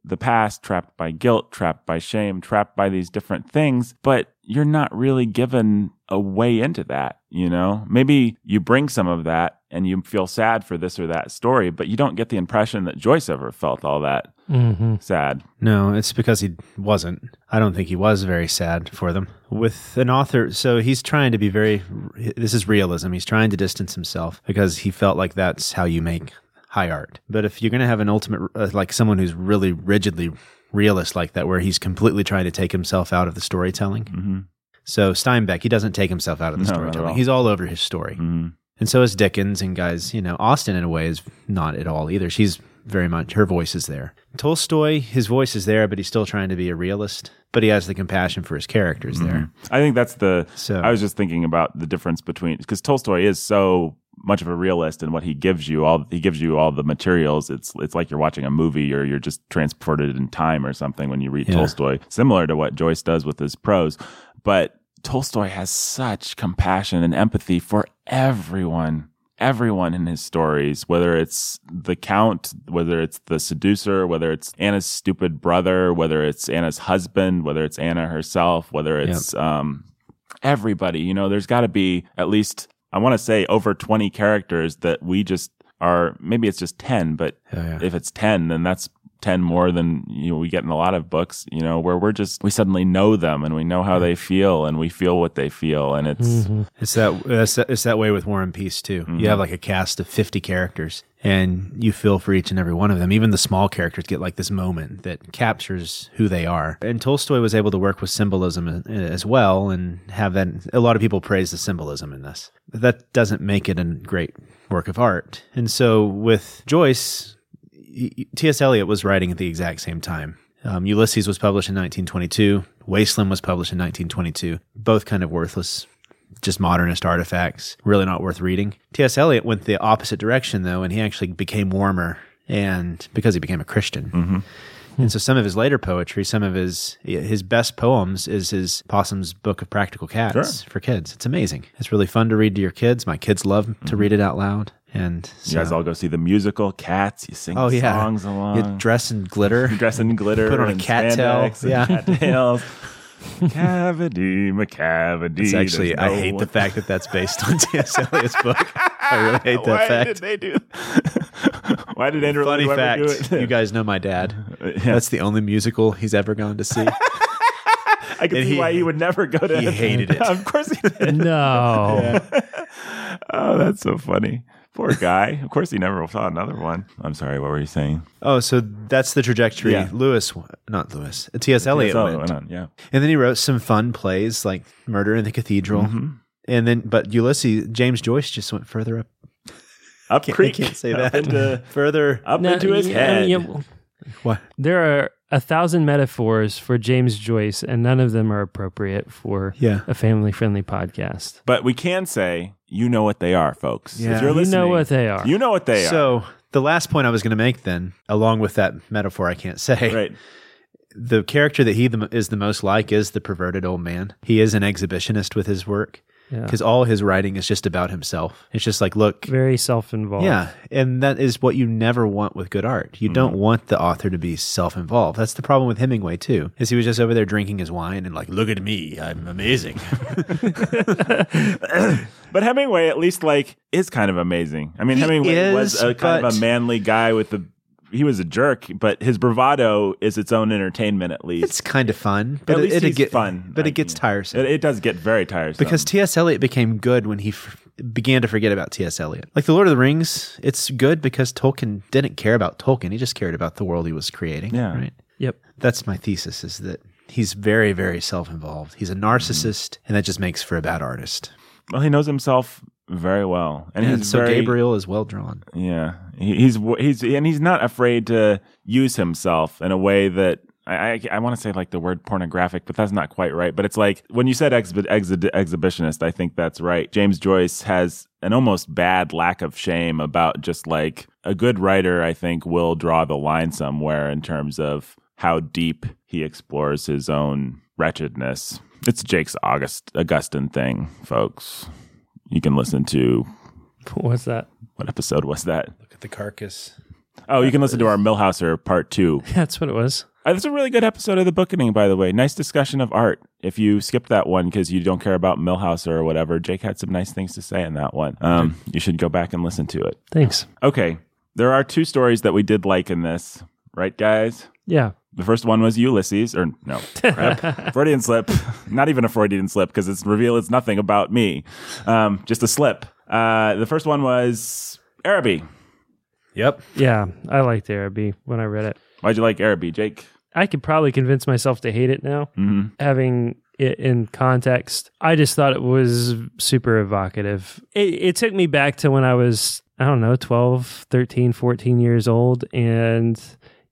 Speaker 1: the past, trapped by guilt, trapped by shame, trapped by these different things, but you're not really given a way into that, you know? Maybe you bring some of that and you feel sad for this or that story, but you don't get the impression that Joyce ever felt all that
Speaker 4: hmm
Speaker 1: sad.
Speaker 2: No, it's because he wasn't. I don't think he was very sad for them. With an author, so he's trying to be very, this is realism. He's trying to distance himself because he felt like that's how you make high art. But if you're going to have an ultimate, uh, like someone who's really rigidly realist like that, where he's completely trying to take himself out of the storytelling.
Speaker 1: hmm
Speaker 2: So Steinbeck, he doesn't take himself out of the
Speaker 1: No,
Speaker 2: storytelling. He's all over his story.
Speaker 1: hmm
Speaker 2: And so is Dickens and guys, you know, Austen in a way is not at all either. She's very much, her voice is there. Tolstoy, his voice is there, but he's still trying to be a realist, but he has the compassion for his characters there.
Speaker 1: I think that's the.
Speaker 2: So,
Speaker 1: I was just thinking about the difference between because Tolstoy is so much of a realist in what he gives you. All he gives you all the materials. It's it's like you're watching a movie or you're just transported in time or something when you read
Speaker 2: Yeah.
Speaker 1: Tolstoy. Similar to what Joyce does with his prose, but Tolstoy has such compassion and empathy for everyone. Everyone in his stories, whether it's the count, whether it's the seducer, whether it's Anna's stupid brother, whether it's Anna's husband, whether it's Anna herself, whether it's um, everybody. You know, there's got to be at least, I want to say over 20 characters that we just are, maybe it's just 10, but
Speaker 2: Yeah, yeah.
Speaker 1: if it's 10, then that's 10 more than you know we get in a lot of books you know where we're just we suddenly know them and we know how they feel and we feel what they feel and it's
Speaker 4: Mm-hmm.
Speaker 2: It's that it's that, it's that way with War and Peace too.
Speaker 1: Mm-hmm.
Speaker 2: You have like a cast of fifty characters, and you feel for each and every one of them. Even the small characters get like this moment that captures who they are. And Tolstoy was able to work with symbolism as well, and have that. A lot of people praise the symbolism in this, but that doesn't make it a great work of art. And so with Joyce, T.S. Eliot was writing at the exact same time. Um, Ulysses was published in 1922. Wasteland was published in 1922. Both kind of worthless, just modernist artifacts, really not worth reading. T.S. Eliot went the opposite direction, though, and he actually became warmer, and because he became a Christian. And so some of his later poetry, some of his his best poems is his Possum's Book of Practical Cats for kids. It's amazing. It's really fun to read to your kids. My kids love to read it out loud. And
Speaker 1: you guys all go see the musical cats you sing
Speaker 2: oh yeah,
Speaker 1: songs along
Speaker 2: You dress in glitter.
Speaker 1: You dress in glitter
Speaker 2: Put on a
Speaker 1: and
Speaker 2: cattail.
Speaker 1: spandex and
Speaker 2: Yeah.
Speaker 1: cattails cavity macavity
Speaker 2: It's actually,
Speaker 1: there's
Speaker 2: I
Speaker 1: no
Speaker 2: hate the fact that that's based on T.S. Eliot's book. I really hate that
Speaker 1: why
Speaker 2: fact.
Speaker 1: did they do why did Andrew
Speaker 2: Funny
Speaker 1: Lloyd
Speaker 2: fact,
Speaker 1: do it
Speaker 2: you guys know my dad.
Speaker 1: Yeah.
Speaker 2: That's the only musical he's ever gone to see.
Speaker 1: I can
Speaker 2: and
Speaker 1: see
Speaker 2: he-
Speaker 1: why he would never go to
Speaker 2: he hated it.
Speaker 1: of course he did
Speaker 4: No.
Speaker 1: oh that's so funny poor guy of course he never saw another one I'm sorry what were you saying
Speaker 2: oh, so that's the trajectory
Speaker 1: Yeah.
Speaker 2: Lewis, not Lewis, T.S. Eliot
Speaker 1: Yes, oh,
Speaker 2: went.
Speaker 1: went on, yeah
Speaker 2: And then he wrote some fun plays like Murder in the Cathedral.
Speaker 1: Mm-hmm.
Speaker 2: And then, but Ulysses, James Joyce just went further up.
Speaker 1: up
Speaker 2: Can't,
Speaker 1: creek
Speaker 2: I can't say
Speaker 1: up
Speaker 2: that.
Speaker 1: into,
Speaker 2: further.
Speaker 1: up
Speaker 4: Now,
Speaker 1: into his
Speaker 4: y-
Speaker 1: head
Speaker 4: yeah, well,
Speaker 2: What?
Speaker 4: there are a thousand metaphors for James Joyce, and none of them are appropriate for
Speaker 2: Yeah.
Speaker 4: a family friendly podcast.
Speaker 1: but we can say you know what they are folks
Speaker 2: Yeah.
Speaker 1: if you're
Speaker 2: You
Speaker 4: You know what they are.
Speaker 1: you know what they are
Speaker 2: So the last point I was going to make then, along with that metaphor I can't say,
Speaker 1: right
Speaker 2: the character that he the, is the most like is the perverted old man. He is an exhibitionist with his work
Speaker 4: Yeah.
Speaker 2: because all his writing is just about himself. It's just like, look,
Speaker 4: Very self involved.
Speaker 2: yeah, and that is what you never want with good art. You don't mm-hmm. want the author to be self-involved. That's the problem with Hemingway too. Is he was just over there drinking his wine and like, look at me, I'm amazing.
Speaker 1: But Hemingway, at least, like, is kind of amazing. I mean,
Speaker 2: He
Speaker 1: Hemingway was a kind of a manly guy with the. He was a jerk, but his bravado is its own entertainment. At least
Speaker 2: it's kind of fun, but
Speaker 1: at
Speaker 2: it,
Speaker 1: least
Speaker 2: it'd
Speaker 1: he's
Speaker 2: get
Speaker 1: fun.
Speaker 2: but
Speaker 1: I
Speaker 2: it gets
Speaker 1: think.
Speaker 2: tiresome.
Speaker 1: It, it does get very tiresome
Speaker 2: because T.S. Eliot became good when he f- began to forget about T.S. Eliot. Like the Lord of the Rings, it's good because Tolkien didn't care about Tolkien; he just cared about the world he was creating.
Speaker 1: Yeah.
Speaker 2: right.
Speaker 4: Yep.
Speaker 2: That's my thesis: is that he's very, very self-involved. He's a narcissist, mm-hmm. and that just makes for a bad artist.
Speaker 1: well, he knows himself very well, and
Speaker 2: And so
Speaker 1: very,
Speaker 2: Gabriel is well drawn.
Speaker 1: Yeah, he, he's he's and he's not afraid to use himself in a way that I I, I want to say like the word pornographic, but that's not quite right. But it's like when you said exhi- exhi- exhibitionist, I think that's right. James Joyce has an almost bad lack of shame about just like a good writer. I think will draw the line somewhere in terms of how deep he explores his own wretchedness. It's Jake's August Augustine thing, folks. You can listen to
Speaker 4: What's that?
Speaker 1: what episode was that?
Speaker 2: Look at the carcass.
Speaker 1: Oh, you can listen to our Millhauser part two.
Speaker 4: That's what it was.
Speaker 1: Uh, That's a really good episode of the Bookening, by the way. Nice discussion of art. If you skipped that one because you don't care about Millhauser or whatever, Jake had some nice things to say in that one. Um, you should go back and listen to it.
Speaker 4: Thanks.
Speaker 1: Okay, there are two stories that we did like in this, right, guys?
Speaker 4: Yeah.
Speaker 1: The first one was Ulysses, or no, crap. Freudian slip. Not even a Freudian slip because it's reveal it's nothing about me, um, just a slip. Uh, the first one was Araby.
Speaker 2: Yep.
Speaker 4: Yeah. I liked Araby when I read it.
Speaker 1: Why'd you like Araby, Jake?
Speaker 4: I could probably convince myself to hate it now,
Speaker 1: hmm
Speaker 4: having it in context. I just thought it was super evocative. It, it took me back to when I was, I don't know, 12, 13, 14 years old, and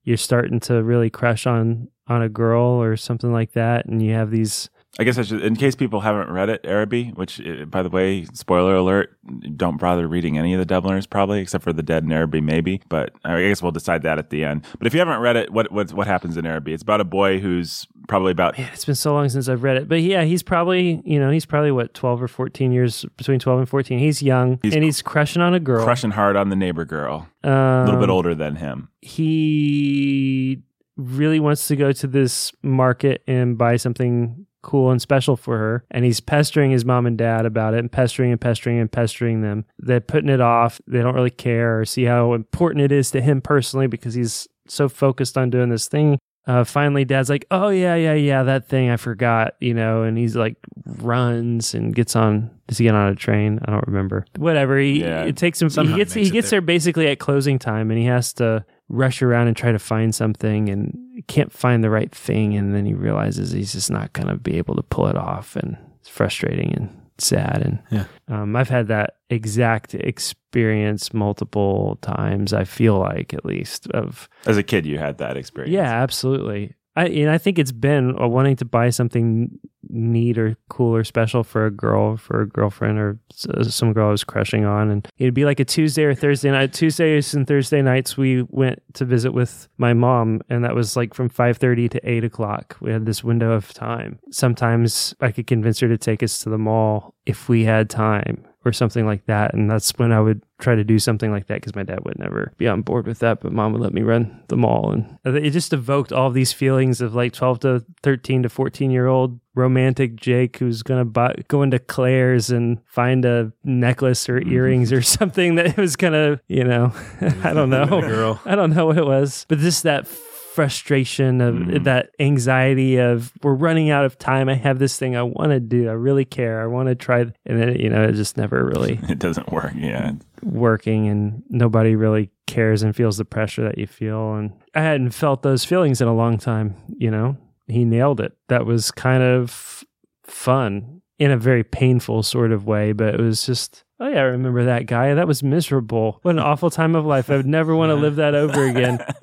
Speaker 4: you're starting to really crush on on a girl or something like that and you have these
Speaker 1: I guess I should, in case people haven't read it, Araby, which, uh, by the way, spoiler alert, don't bother reading any of the Dubliners probably, except for the Dead and Araby, maybe. But I guess we'll decide that at the end. But if you haven't read it, what what what happens in Araby? It's about a boy who's probably about
Speaker 4: Man, it's been so long since I've read it. But yeah, he's probably, you know, he's probably what, 12 or 14 years between 12 and 14. He's young
Speaker 1: He's
Speaker 4: and he's crushing on a girl.
Speaker 1: crushing hard on the neighbor girl,
Speaker 4: um,
Speaker 1: a little bit older than him.
Speaker 4: He really wants to go to this market and buy something cool and special for her. And he's pestering his mom and dad about it and pestering and pestering and pestering them. They're putting it off. They don't really care or see how important it is to him personally because he's so focused on doing this thing. Uh, finally, dad's like, "Oh yeah, yeah, yeah, that thing I forgot," you know, and he's like runs and gets on. Does he get on a train? I don't remember. Whatever. He
Speaker 1: Yeah.
Speaker 4: it takes him. He gets
Speaker 2: he makes
Speaker 4: he
Speaker 2: it
Speaker 4: gets
Speaker 2: there.
Speaker 4: there basically at closing time, and he has to rush around and try to find something, and can't find the right thing, and then he realizes he's just not gonna be able to pull it off, and it's frustrating and sad. And
Speaker 2: Yeah.
Speaker 4: um, I've had that exact experience multiple times. I feel like at least of
Speaker 1: As a kid, you had that experience.
Speaker 4: yeah, absolutely. I and I think it's been uh, wanting to buy something neat or cool or special for a girl, for a girlfriend or uh, some girl I was crushing on, and it'd be like a Tuesday or Thursday night. Tuesdays and Thursday nights we went to visit with my mom, and that was like from five thirty to eight o'clock. We had this window of time. Sometimes I could convince her to take us to the mall if we had time or something like that. And that's when I would try to do something like that because my dad would never be on board with that, but mom would let me run the mall. And it just evoked all these feelings of like 12 to 13 to 14 year old romantic Jake who's going to buy, go into Claire's and find a necklace or earrings or something that was to, you know, I don't know.
Speaker 2: girl.
Speaker 4: I don't know what it was, but just that frustration of
Speaker 1: Mhm.
Speaker 4: that anxiety of we're running out of time. I have this thing I want to do. I really care. I want to try, and then you know it just never really
Speaker 1: It doesn't work. Yeah.
Speaker 4: working, and nobody really cares and feels the pressure that you feel. And I hadn't felt those feelings in a long time. You know, he nailed it. That was kind of fun in a very painful sort of way, but it was just. Oh yeah, I remember that guy. That was miserable. What an awful time of life. I would never want to live that over again.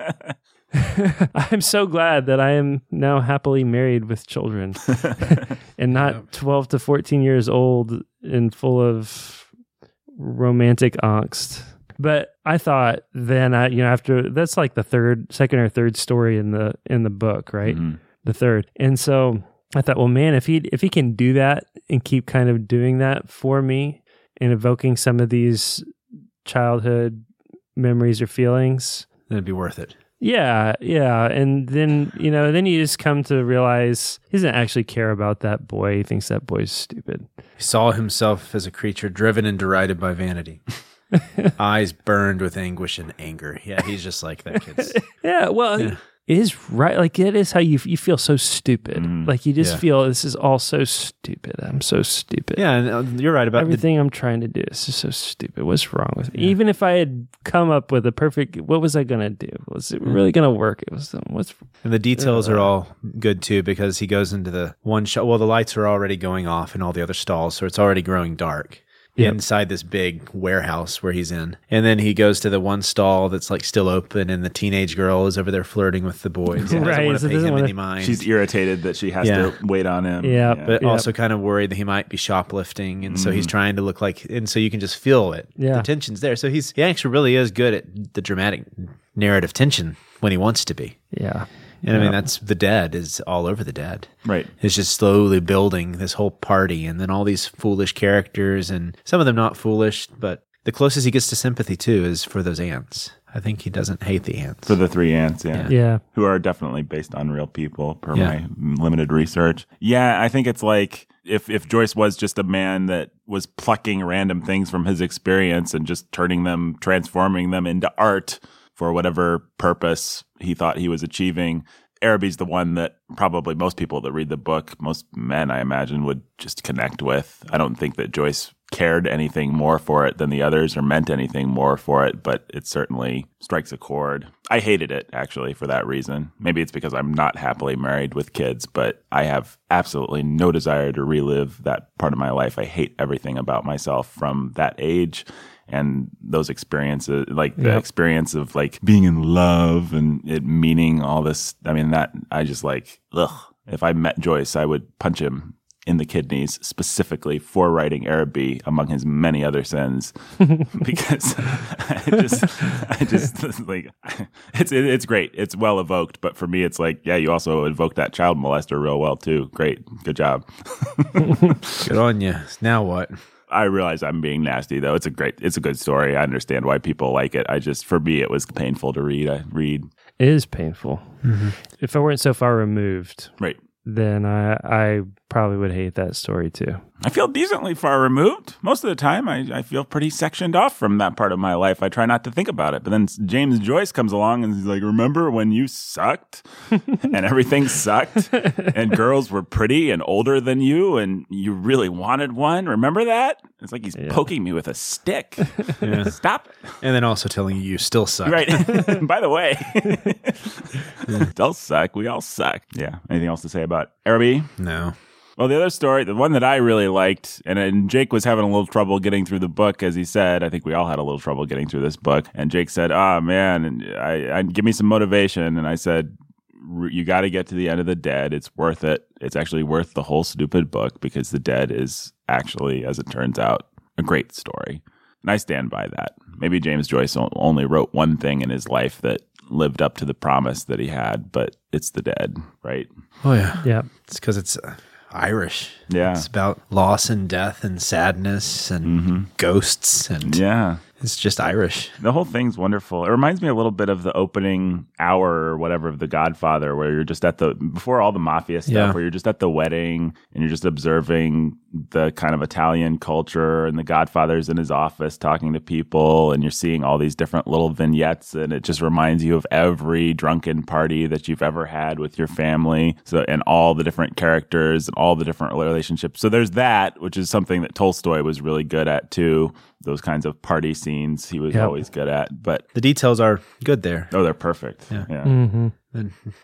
Speaker 4: I'm so glad that I am now happily married with children and not
Speaker 2: Yep.
Speaker 4: 12 to 14 years old and full of romantic angst. But I thought then I you know after that's like the third second or third story in the in the book, right?
Speaker 1: Mhm.
Speaker 4: The third. And so I thought, well man, if he if he can do that and keep kind of doing that for me and evoking some of these childhood memories or feelings,
Speaker 2: Then it'd be worth it.
Speaker 4: yeah, yeah. And then, you know, then you just come to realize he doesn't actually care about that boy. He thinks that boy's stupid.
Speaker 2: He saw himself as a creature driven and derided by vanity. Eyes burned with anguish and anger. Yeah, he's just like that kid's.
Speaker 4: Yeah, well,
Speaker 2: Yeah.
Speaker 4: It is right. Like, it is how you you feel so stupid.
Speaker 1: Mhm.
Speaker 4: Like, you just
Speaker 2: Yeah.
Speaker 4: feel this is all so stupid. I'm so stupid.
Speaker 2: Yeah, and uh, you're right about the
Speaker 4: Everything I'm trying to do is just so stupid. What's wrong with me? Even if I had come up with a perfect, what was I to do? Was it really going to work? It was, what's,
Speaker 2: And the details are
Speaker 4: Uh.
Speaker 2: all good too because he goes into the one shot. Well, the lights are already going off in all the other stalls, so it's already growing dark
Speaker 4: Yep.
Speaker 2: inside this big warehouse where he's in. And then he goes to the one stall that's like still open, and the teenage girl is over there flirting with the boys. and
Speaker 4: Right,
Speaker 2: doesn't want
Speaker 4: so
Speaker 2: pay him
Speaker 4: wanna-
Speaker 2: any mind.
Speaker 1: She's irritated that she has
Speaker 2: Yeah.
Speaker 1: to wait on him.
Speaker 4: Yeah,
Speaker 2: but
Speaker 4: Yeah.
Speaker 2: also kind of worried that he might be shoplifting, and so he's
Speaker 1: Mhm.
Speaker 2: trying to look like, and so you can just feel it.
Speaker 4: Yeah.
Speaker 2: the tension's there. So he's he actually really is good at the dramatic narrative tension when he wants to be.
Speaker 4: yeah.
Speaker 2: And I mean, that's the dead is all over the dead.
Speaker 1: right.
Speaker 2: It's just slowly building this whole party, and then all these foolish characters, and some of them not foolish, but the closest he gets to sympathy too is for those ants. I think he doesn't hate the ants.
Speaker 1: For the three ants, yeah.
Speaker 2: Yeah.
Speaker 4: Yeah.
Speaker 1: Who are definitely based on real people, per
Speaker 2: Yeah.
Speaker 1: my limited research. Yeah, I think it's like if if Joyce was just a man that was plucking random things from his experience and just turning them, transforming them into art for whatever purpose he thought he was achieving. Araby's the one that probably most people that read the book, most men, I imagine, would just connect with. I don't think that Joyce cared anything more for it than the others or meant anything more for it, but it certainly strikes a chord. I hated it actually for that reason. Maybe it's because I'm not happily married with kids, but I have absolutely no desire to relive that part of my life. I hate everything about myself from that age and those experiences like the
Speaker 4: Yep.
Speaker 1: experience of like being in love and it meaning all this i mean that i just like ugh if i met joyce i would punch him in the kidneys specifically for writing Araby among his many other sins because I just I just like it's it's great it's well evoked but for me it's like yeah you also evoked that child molester real well too great good job
Speaker 2: Good on you. Now what?
Speaker 1: I realize I'm being nasty though. It's a great it's a good story. I understand why people like it. I just for me it was painful to read. I read.
Speaker 4: It is painful. Mm-hmm. If I weren't so far removed,
Speaker 1: right.
Speaker 4: then I I probably would hate that story too.
Speaker 1: I feel decently far removed. Most of the time, I, I feel pretty sectioned off from that part of my life. I try not to think about it. But then James Joyce comes along and he's like, Remember when you sucked and everything sucked and girls were pretty and older than you and you really wanted one? Remember that? It's like he's poking me with a stick. Stop.
Speaker 2: And then also telling you you still suck.
Speaker 1: Right. By the way, don't suck. We all suck. Yeah. Anything else to say about Araby?
Speaker 2: No.
Speaker 1: Well, the other story, the one that I really liked, and, and Jake was having a little trouble getting through the book, as he said. I think we all had a little trouble getting through this book. And Jake said, "Ah, man, and I, I give me some motivation." And I said, "You got to get to the end of the Dead. It's worth it. It's actually worth the whole stupid book because the Dead is actually, as it turns out, a great story." And I stand by that. Maybe James Joyce only wrote one thing in his life that lived up to the promise that he had, but it's the Dead, right?
Speaker 2: Oh yeah.
Speaker 4: Yeah.
Speaker 2: It's because it's uh, Irish.
Speaker 1: Yeah.
Speaker 2: It's about loss and death and sadness and mm-hmm. ghosts and
Speaker 1: Yeah.
Speaker 2: It's just Irish.
Speaker 1: The whole thing's wonderful. It reminds me a little bit of the opening hour or whatever of The Godfather, where you're just at the before all the mafia stuff,
Speaker 2: Yeah.
Speaker 1: where you're just at the wedding and you're just observing the kind of Italian culture, and the Godfather's in his office talking to people, and you're seeing all these different little vignettes, and it just reminds you of every drunken party that you've ever had with your family. So, and all the different characters and all the different relationships. So there's that, which is something that Tolstoy was really good at too. Those kinds of party scenes he was
Speaker 4: Yep.
Speaker 1: always good at. But
Speaker 2: The details are good there.
Speaker 1: oh, they're perfect.
Speaker 2: Yeah.
Speaker 1: yeah.
Speaker 4: hmm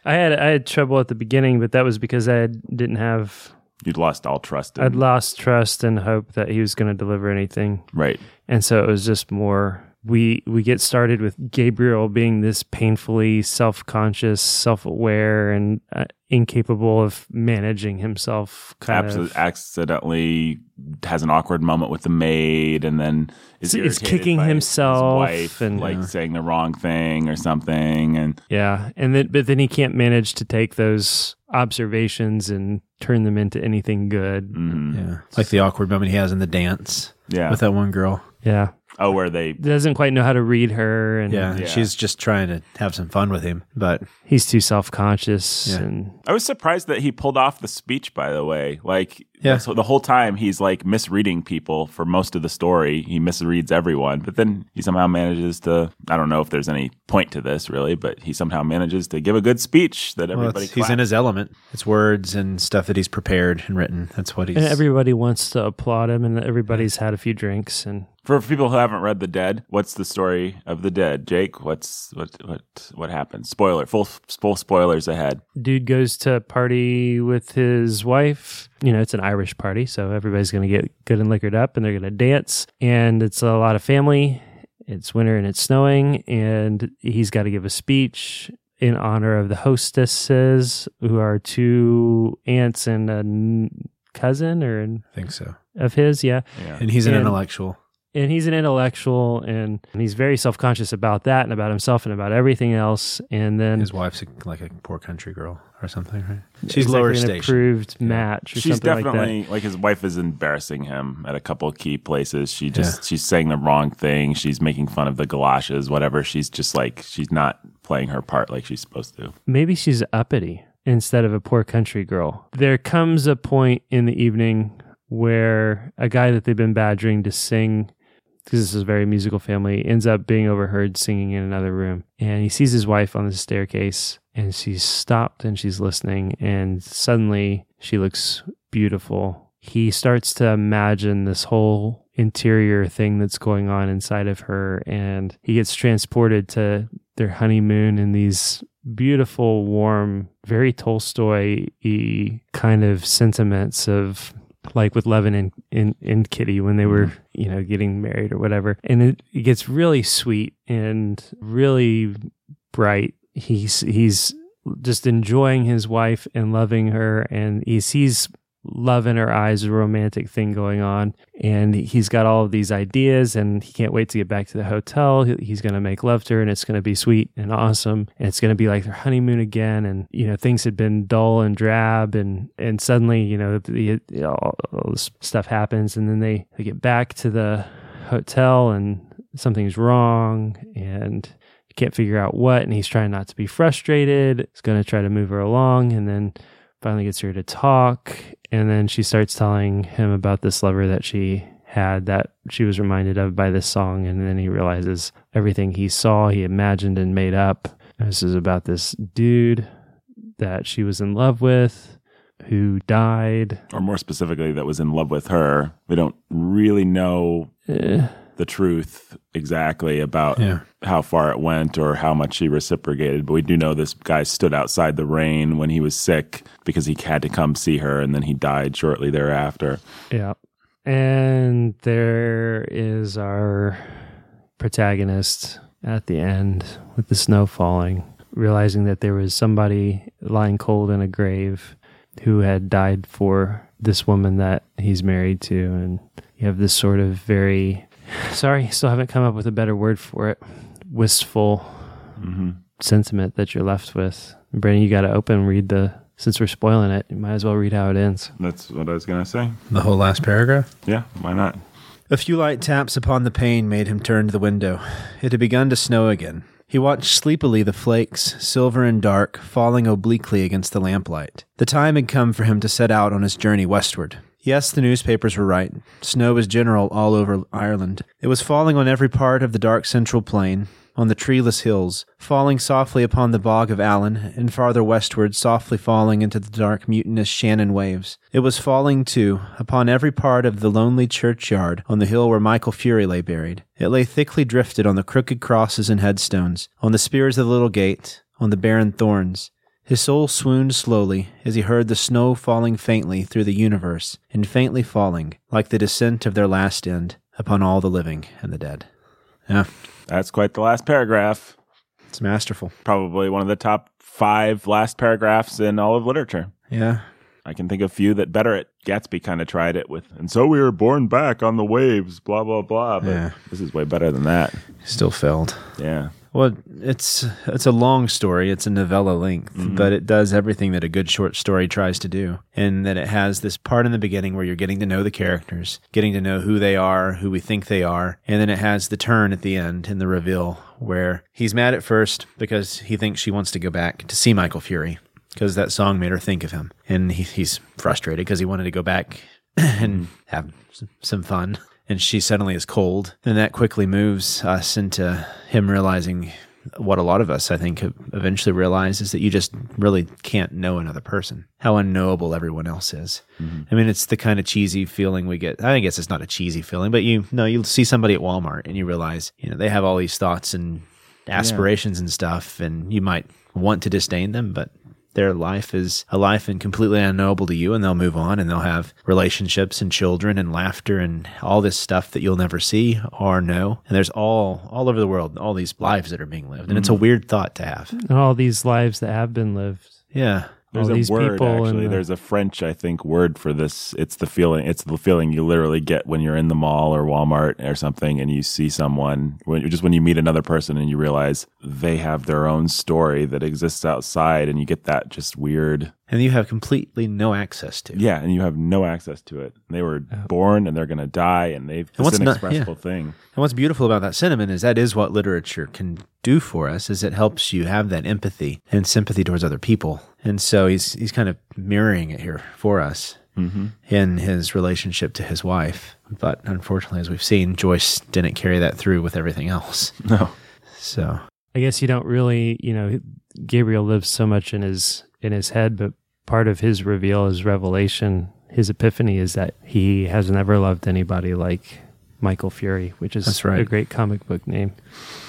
Speaker 4: I had I had trouble at the beginning, but that was because I didn't have
Speaker 1: You'd lost all trust. In,
Speaker 4: I'd lost trust and hope that he was going to deliver anything,
Speaker 1: right.
Speaker 4: and so it was just more. We we get started with Gabriel being this painfully self conscious, self aware, and uh, incapable of managing himself. Kind
Speaker 1: Absolutely,
Speaker 4: of.
Speaker 1: accidentally has an awkward moment with the maid, and then is
Speaker 4: Is- is kicking
Speaker 1: by his
Speaker 4: himself
Speaker 1: wife,
Speaker 4: and-
Speaker 1: like
Speaker 2: Yeah.
Speaker 1: saying the wrong thing or something, and
Speaker 4: Yeah, and then but then he can't manage to take those observations and turn them into anything good.
Speaker 1: mhm.
Speaker 2: yeah, like the awkward moment he has in the dance
Speaker 1: yeah.
Speaker 2: with that one girl.
Speaker 4: Yeah,
Speaker 1: oh, where they
Speaker 4: doesn't quite know how to read her, and
Speaker 2: Yeah,
Speaker 1: Yeah.
Speaker 2: she's just trying to have some fun with him, but
Speaker 4: he's too self conscious,
Speaker 2: Yeah.
Speaker 4: and
Speaker 1: I was surprised that he pulled off the speech, by the way. Like,
Speaker 2: Yeah.
Speaker 1: so the whole time he's like misreading people for most of the story. He misreads everyone, but then he somehow manages to, I don't know if there's any point to this really, but he somehow manages to give a good speech that
Speaker 2: well,
Speaker 1: everybody
Speaker 2: it's- he's in his element. It's words and stuff that he's prepared and written. That's what he's.
Speaker 4: and everybody wants to applaud him, and everybody's had a few drinks, and
Speaker 1: For people who haven't read The Dead, what's the story of The Dead? Jake, what's what what what happened? Spoiler, full full spoilers ahead.
Speaker 4: dude goes to party with his wife. You know, it's an Irish party, so everybody's going to get good and liquored up, and they're going to dance, and it's a lot of family. It's winter and it's snowing, and he's got to give a speech in honor of the hostesses, who are two aunts and a cousin or
Speaker 2: I think so.
Speaker 4: of his. Yeah,
Speaker 1: Yeah.
Speaker 2: And he's an
Speaker 4: And-
Speaker 2: intellectual.
Speaker 4: And he's an intellectual, and, and he's very self conscious about that and about himself and about everything else. And then
Speaker 2: His wife's a, like a poor country girl or something, right? She's
Speaker 4: it's
Speaker 2: lower
Speaker 4: like an
Speaker 2: station.
Speaker 4: approved match or
Speaker 1: She's
Speaker 4: something like that.
Speaker 1: definitely like, his wife is embarrassing him at a couple of key places. She just she's saying the wrong thing. She's making fun of the galoshes, whatever. She's just like she's not playing her part like she's supposed to.
Speaker 4: Maybe she's uppity instead of a poor country girl. There comes a point in the evening where a guy that they've been badgering to sing, because this is a very musical family, ends up being overheard singing in another room. And he sees his wife on the staircase and she's stopped and she's listening. And suddenly she looks beautiful. He starts to imagine this whole interior thing that's going on inside of her. And he gets transported to their honeymoon in these beautiful, warm, very Tolstoy kind of sentiments of like with Levin and, and, and Kitty when they were, mm-hmm. you know, getting married or whatever. And it, it gets really sweet and really bright. He's he's just enjoying his wife and loving her and he sees love in her eyes, a romantic thing going on. And he's got all of these ideas and he can't wait to get back to the hotel. He's going to make love to her and it's going to be sweet and awesome. And it's going to be like their honeymoon again. And, you know, things had been dull and drab and, and suddenly, you know, the, all, all this stuff happens and then they, they get back to the hotel and something's wrong and can't figure out what and he's trying not to be frustrated he's going to try to move her along and then finally gets her to talk and then she starts telling him about this lover that she had that she was reminded of by this song. And then he realizes everything he saw he imagined and made up. This is about this dude that she was in love with who died.
Speaker 1: Or more specifically, that was in love with her. We don't really know
Speaker 4: Eh,
Speaker 1: the truth exactly about
Speaker 2: Yeah.
Speaker 1: how far it went or how much she reciprocated, but we do know this guy stood outside the rain when he was sick because he had to come see her and then he died shortly thereafter.
Speaker 4: Yeah. And there is our protagonist at the end with the snow falling, realizing that there was somebody lying cold in a grave who had died for this woman that he's married to. And you have this sort of very, sorry, still haven't come up with a better word for it, wistful
Speaker 1: hmm
Speaker 4: sentiment that you're left with. Brandon, you got to open, read the, since we're spoiling it, you might as well read how it ends.
Speaker 1: That's what I was going to say.
Speaker 2: The whole last paragraph?
Speaker 1: Yeah, why not?
Speaker 2: A few light taps upon the pane made him turn to the window. It had begun to snow again. He watched sleepily the flakes, silver and dark, falling obliquely against the lamplight. The time had come for him to set out on his journey westward. Yes, the newspapers were right. Snow was general all over Ireland. It was falling on every part of the dark central plain, on the treeless hills, falling softly upon the bog of Allen, and farther westward, softly falling into the dark, mutinous Shannon waves. It was falling, too, upon every part of the lonely churchyard on the hill where Michael Furey lay buried. It lay thickly drifted on the crooked crosses and headstones, on the spears of the little gate, on the barren thorns. His soul swooned slowly as he heard the snow falling faintly through the universe, and faintly falling, like the descent of their last end, upon all the living and the dead. Yeah,
Speaker 1: That's quite the last paragraph.
Speaker 2: it's masterful.
Speaker 1: Probably one of the top five last paragraphs in all of literature.
Speaker 2: Yeah.
Speaker 1: I can think of few that better it. Gatsby kind of tried it with, and so we were born back on the waves, blah, blah, blah. But
Speaker 2: Yeah.
Speaker 1: this is way better than that.
Speaker 2: Still failed.
Speaker 1: Yeah.
Speaker 2: Well, it's it's a long story. It's a novella length, mm-hmm. but it does everything that a good short story tries to do. And that it has this part in the beginning where you're getting to know the characters, getting to know who they are, who we think they are, and then it has the turn at the end in the reveal where he's mad at first because he thinks she wants to go back to see Michael Furey because that song made her think of him, and he, he's frustrated because he wanted to go back and have some fun. And she suddenly is cold. And that quickly moves us into him realizing what a lot of us, I think, eventually realize is that you just really can't know another person, how unknowable everyone else is. Mm-hmm. I mean, it's the kind of cheesy feeling we get. I guess it's not a cheesy feeling, but you know, you see somebody at Walmart and you realize, you know, they have all these thoughts and aspirations and stuff, and you might want to disdain them, but their life is a life and completely unknowable to you and they'll move on and they'll have relationships and children and laughter and all this stuff that you'll never see or know. And there's all all over the world all these lives that are being lived. And it's a mm. weird thought to have.
Speaker 4: And all these lives that have been lived.
Speaker 2: yeah
Speaker 1: There's
Speaker 4: all
Speaker 1: a word actually.
Speaker 4: the-
Speaker 1: There's a French, I think, word for this. It's the feeling. It's the feeling you literally get when you're in the mall or Walmart or something, and you see someone. When just when you meet another person and you realize they have their own story that exists outside, and you get that just weird.
Speaker 2: and you have completely no access to
Speaker 1: Yeah, and you have no access to it. They were oh. born and they're going to die, and they've. It's
Speaker 2: what's
Speaker 1: an
Speaker 2: not- yeah.
Speaker 1: thing.
Speaker 2: And what's beautiful about that sentiment is that is what literature can do for us is it helps you have that empathy and sympathy towards other people. And so he's he's kind of mirroring it here for us mm-hmm. in his relationship to his wife. But unfortunately, as we've seen, Joyce didn't carry that through with everything else.
Speaker 1: No.
Speaker 2: So
Speaker 4: I guess you don't really, you know, Gabriel lives so much in his in his head, but part of his reveal, his revelation, his epiphany is that he has never loved anybody like Michael Furey, which is
Speaker 2: That's right.
Speaker 4: a great comic book name.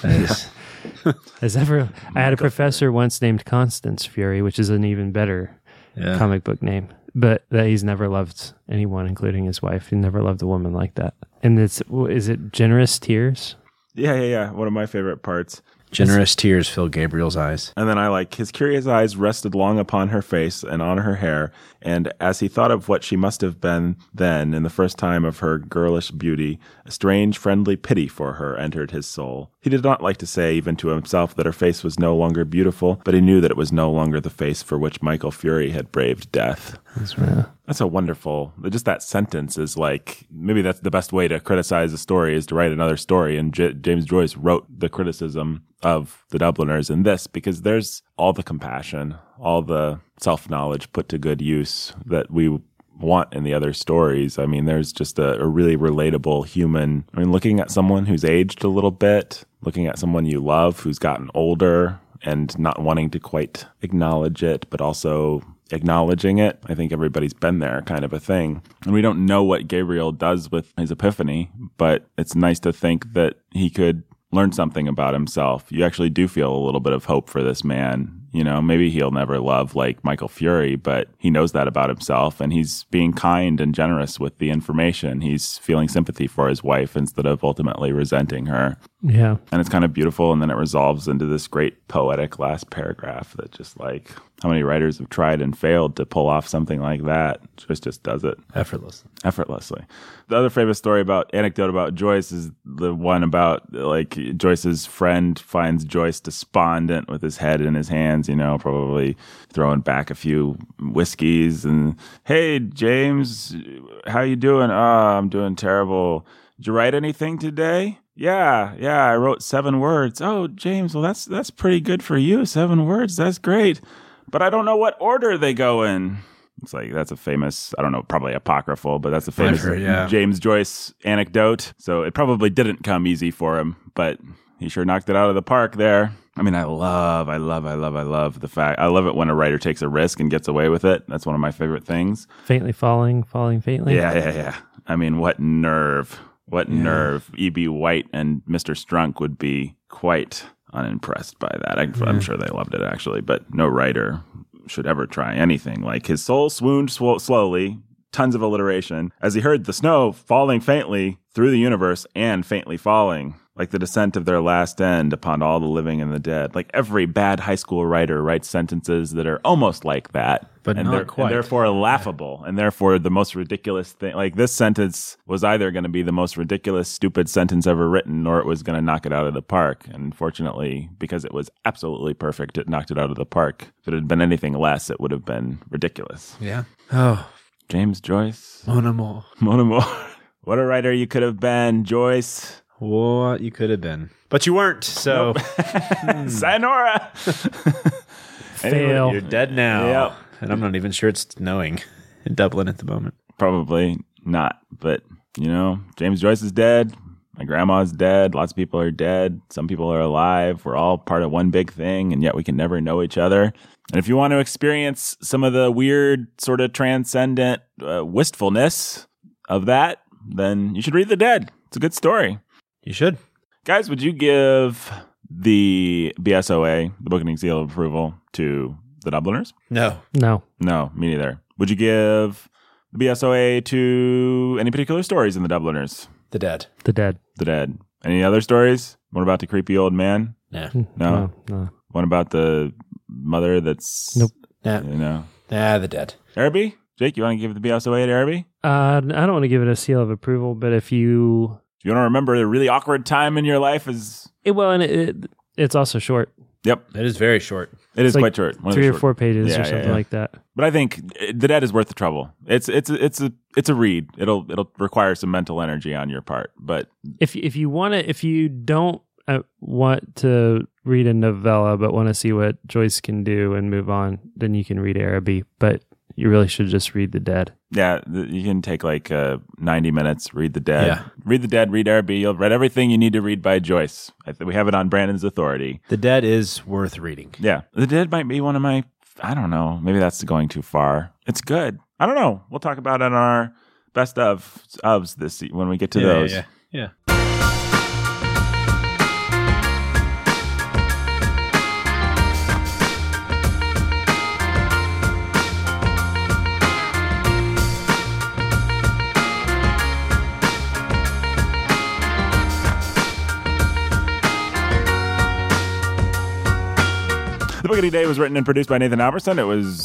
Speaker 2: that is
Speaker 4: As ever, I had a professor once named Constance Fury, which is an even better
Speaker 2: yeah.
Speaker 4: comic book name. But that he's never loved anyone, including his wife. He never loved a woman like that. And it's is it generous tears?
Speaker 1: Yeah, yeah, yeah. One of my favorite parts
Speaker 2: Generous tears fill Gabriel's eyes.
Speaker 1: And then I like his curious eyes rested long upon her face and on her hair, and as he thought of what she must have been then in the first time of her girlish beauty, a strange friendly pity for her entered his soul. He did not like to say even to himself that her face was no longer beautiful, but he knew that it was no longer the face for which Michael Furey had braved death.
Speaker 2: That's right.
Speaker 1: That's a wonderful. Just that sentence is like maybe that's the best way to criticize a story is to write another story. And J- James Joyce wrote the criticism of the Dubliners in this because there's all the compassion, all the self knowledge put to good use that we want in the other stories. I mean, there's just a, a really relatable human. I mean, looking at someone who's aged a little bit, looking at someone you love who's gotten older and not wanting to quite acknowledge it, but also acknowledging it. I think everybody's been there kind of a thing. And we don't know what Gabriel does with his epiphany, but it's nice to think that he could learn something about himself. You actually do feel a little bit of hope for this man. You know, maybe he'll never love like Michael Furey, but he knows that about himself and he's being kind and generous with the information. He's feeling sympathy for his wife instead of ultimately resenting her.
Speaker 4: Yeah.
Speaker 1: And it's kind of beautiful. And then it resolves into this great poetic last paragraph that just like how many writers have tried and failed to pull off something like that. Joyce just does it
Speaker 2: Effortless.
Speaker 1: effortlessly. The other famous story about anecdote about Joyce is the one about like Joyce's friend finds Joyce despondent with his head in his hands, you know, probably throwing back a few whiskeys and hey James, how you doing? Oh, I'm doing terrible. Did you write anything today? Yeah, yeah, I wrote seven words. Oh, James, well that's that's pretty good for you. Seven words, that's great. But I don't know what order they go in. It's like that's a famous, I don't know, probably apocryphal, but that's a famous
Speaker 2: yeah.
Speaker 1: James Joyce anecdote. So it probably didn't come easy for him, but he sure knocked it out of the park there. I mean, I love, I love, I love, I love the fact. I love it when a writer takes a risk and gets away with it. That's one of my favorite things.
Speaker 4: Faintly falling, falling faintly.
Speaker 1: Yeah, yeah, yeah. I mean, what nerve? What nerve? E.B. White and Mr. Strunk would be quite unimpressed by that. I, I'm sure they loved it actually, but no writer should ever try anything. Like his soul swooned sw- slowly, tons of alliteration, as he heard the snow falling faintly through the universe and faintly falling, like the descent of their last end upon all the living and the dead. Like every bad high school writer writes sentences that are almost like that.
Speaker 2: But
Speaker 1: and
Speaker 2: not
Speaker 1: they're-
Speaker 2: quite.
Speaker 1: And therefore laughable, and therefore the most ridiculous thing. Like this sentence was either going to be the most ridiculous, stupid sentence ever written, or it was going to knock it out of the park. And fortunately, because it was absolutely perfect, it knocked it out of the park. If it had been anything less, it would have been ridiculous.
Speaker 2: Yeah. Oh,
Speaker 1: James Joyce,
Speaker 2: mon amour.
Speaker 1: mon amour. what a writer you could have been, Joyce.
Speaker 2: What you could have been. But you weren't, so hmm.
Speaker 1: Sayonara.
Speaker 4: Fail.
Speaker 2: you're dead now.
Speaker 1: Yep.
Speaker 2: And I'm not even sure it's snowing in Dublin at the moment.
Speaker 1: Probably not, but you know, James Joyce is dead. My grandma's dead. Lots of people are dead. Some people are alive. We're all part of one big thing, and yet we can never know each other. And if you want to experience some of the weird, sort of transcendent uh, wistfulness of that, then you should read The Dead. It's a good story.
Speaker 2: You should.
Speaker 1: Guys, would you give the BSOA, the Bookening Seal of Approval, to the Dubliners?
Speaker 2: No.
Speaker 4: No.
Speaker 1: No, me neither. Would you give the BSOA to any particular stories in the Dubliners?
Speaker 2: The dead.
Speaker 4: The dead.
Speaker 1: The Dead. Any other stories? What about the creepy old man?
Speaker 2: Yeah.
Speaker 1: No.
Speaker 4: No. no.
Speaker 1: What about the mother that's
Speaker 4: Nope.
Speaker 2: Yeah.
Speaker 1: you know?
Speaker 2: Ah, the dead.
Speaker 1: Araby? Jake, you want to give the BSOA to Araby?
Speaker 4: Uh, I don't want to give it a seal of approval, but if you, if
Speaker 1: You want to remember a really awkward time in your life is
Speaker 4: it, well, and it, it, it's also short,
Speaker 1: Yep.
Speaker 2: It is very short.
Speaker 1: It is
Speaker 4: like
Speaker 1: quite short. One of the
Speaker 4: three or
Speaker 1: short-
Speaker 4: four pages
Speaker 1: Yeah,
Speaker 4: or something
Speaker 1: yeah.
Speaker 4: like that.
Speaker 1: But I think uh, The Dead is worth the trouble. It's it's it's a it's a read. It'll it'll require some mental energy on your part, but
Speaker 4: If if you want to, if you don't uh, want to read a novella but want to see what Joyce can do and move on, then you can read Araby. But you really should just read The Dead.
Speaker 1: Yeah, you can take like uh, 90 minutes, read The Dead.
Speaker 2: Yeah.
Speaker 1: Read The Dead, read Araby. You'll read everything you need to read by Joyce. I th- we have it on Brandon's authority.
Speaker 2: The dead is worth reading.
Speaker 1: Yeah. The Dead might be one of my, I don't know, maybe that's going too far. It's good. I don't know. We'll talk about it on our best of ofs this when we get to those.
Speaker 2: Yeah. yeah.
Speaker 1: The Book of the Day was written and produced by Nathan Alberson. It was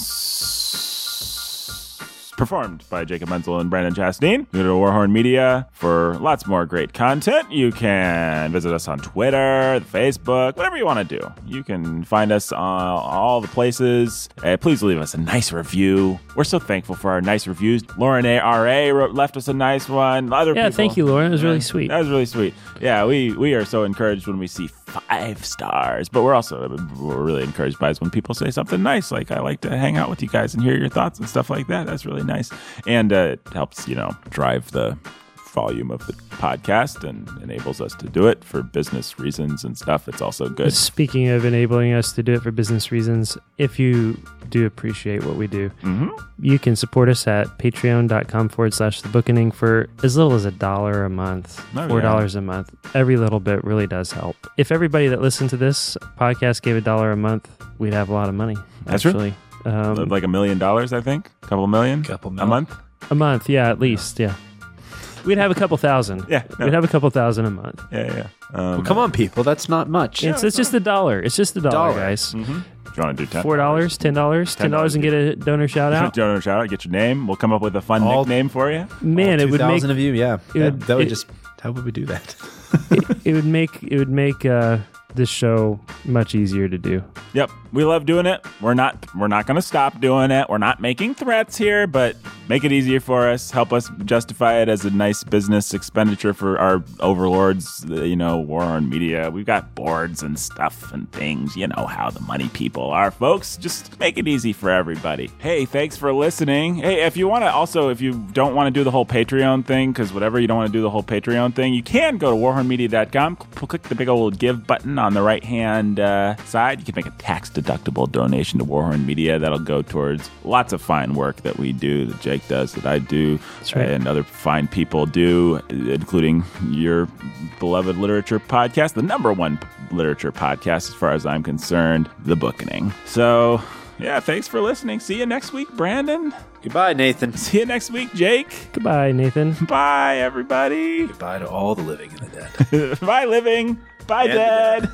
Speaker 1: performed by Jacob Menzel and Brandon Chastain. Go to Warhorn Media for lots more great content. You can visit us on Twitter, Facebook, whatever you want to do. You can find us on all the places. Uh, please leave us a nice review. We're so thankful for our nice reviews. Lauren A. R. A. wrote, left us a nice one. Other
Speaker 4: Yeah,
Speaker 1: people-
Speaker 4: thank you, Lauren. It was really sweet.
Speaker 1: That was really sweet. Yeah, we we are so encouraged when we see five stars, but we're also we're really encouraged by is when people say something nice, like I like to hang out with you guys and hear your thoughts and stuff like that. That's really nice, and uh, it helps you know drive the volume of the podcast and enables us to do it for business reasons and stuff. It's also good.
Speaker 4: Speaking of enabling us to do it for business reasons, if you do appreciate what we do,
Speaker 1: hmm
Speaker 4: you can support us at patreon.com forward slash the bookening for as little as a dollar a month,
Speaker 1: Oh,
Speaker 4: four
Speaker 1: yeah.
Speaker 4: dollars a month. Every little bit really does help. If everybody that listened to this podcast gave a dollar a month, we'd have a lot of money.
Speaker 1: That's true.
Speaker 4: actually. Um,
Speaker 1: like a million dollars, I think, a couple million,
Speaker 2: Couple
Speaker 1: a month.
Speaker 4: a month, yeah, at least, yeah. We'd have a couple thousand.
Speaker 1: Yeah, no.
Speaker 4: We'd have a couple thousand a month.
Speaker 1: Yeah, yeah. Um,
Speaker 2: Well, come on, people. That's not much.
Speaker 4: It's, it's just a dollar. It's just a dollar,
Speaker 2: Dollar.
Speaker 4: guys.
Speaker 1: mhm. Do you want to do ten?
Speaker 4: Four dollars, ten dollars, ten dollars, and get a donor shout out.
Speaker 1: Donor shout out. Get your name. We'll come up with a fun
Speaker 2: All-
Speaker 1: nickname for you.
Speaker 4: Man, it would make
Speaker 2: 2,000 of you, yeah.
Speaker 4: it
Speaker 2: that,
Speaker 4: would-
Speaker 2: that would
Speaker 4: it-
Speaker 2: just. How would we do that?
Speaker 4: it would make it would make uh, this show much easier to do.
Speaker 1: Yep, we love doing it. We're not we're not going to stop doing it. We're not making threats here, but make it easier for us. Help us justify it as a nice business expenditure for our overlords. You know, Warhorn Media. We've got boards and stuff and things. You know how the money people are, folks. Just make it easy for everybody. Hey, thanks for listening. Hey, if you want to also, if you don't want to do the whole Patreon thing, because whatever you don't want to do the whole Patreon thing, you can go to warhornmedia.com. Click the big old give button on the right hand uh, side. You can make a tax deductible donation to Warhorn Media. That'll go towards lots of fine work that we do, that Jake does, that I do,
Speaker 4: right.
Speaker 1: and other fine people do, including your beloved literature podcast, the number one literature podcast as far as I'm concerned, The Bookening. So, yeah, thanks for listening. See you next week, Brandon.
Speaker 2: Goodbye, Nathan.
Speaker 1: See you next week, Jake.
Speaker 4: Goodbye, Nathan.
Speaker 1: Bye, everybody.
Speaker 2: Goodbye to all the living and the dead.
Speaker 1: Bye, living. Bye, dead.
Speaker 2: Uh, dead.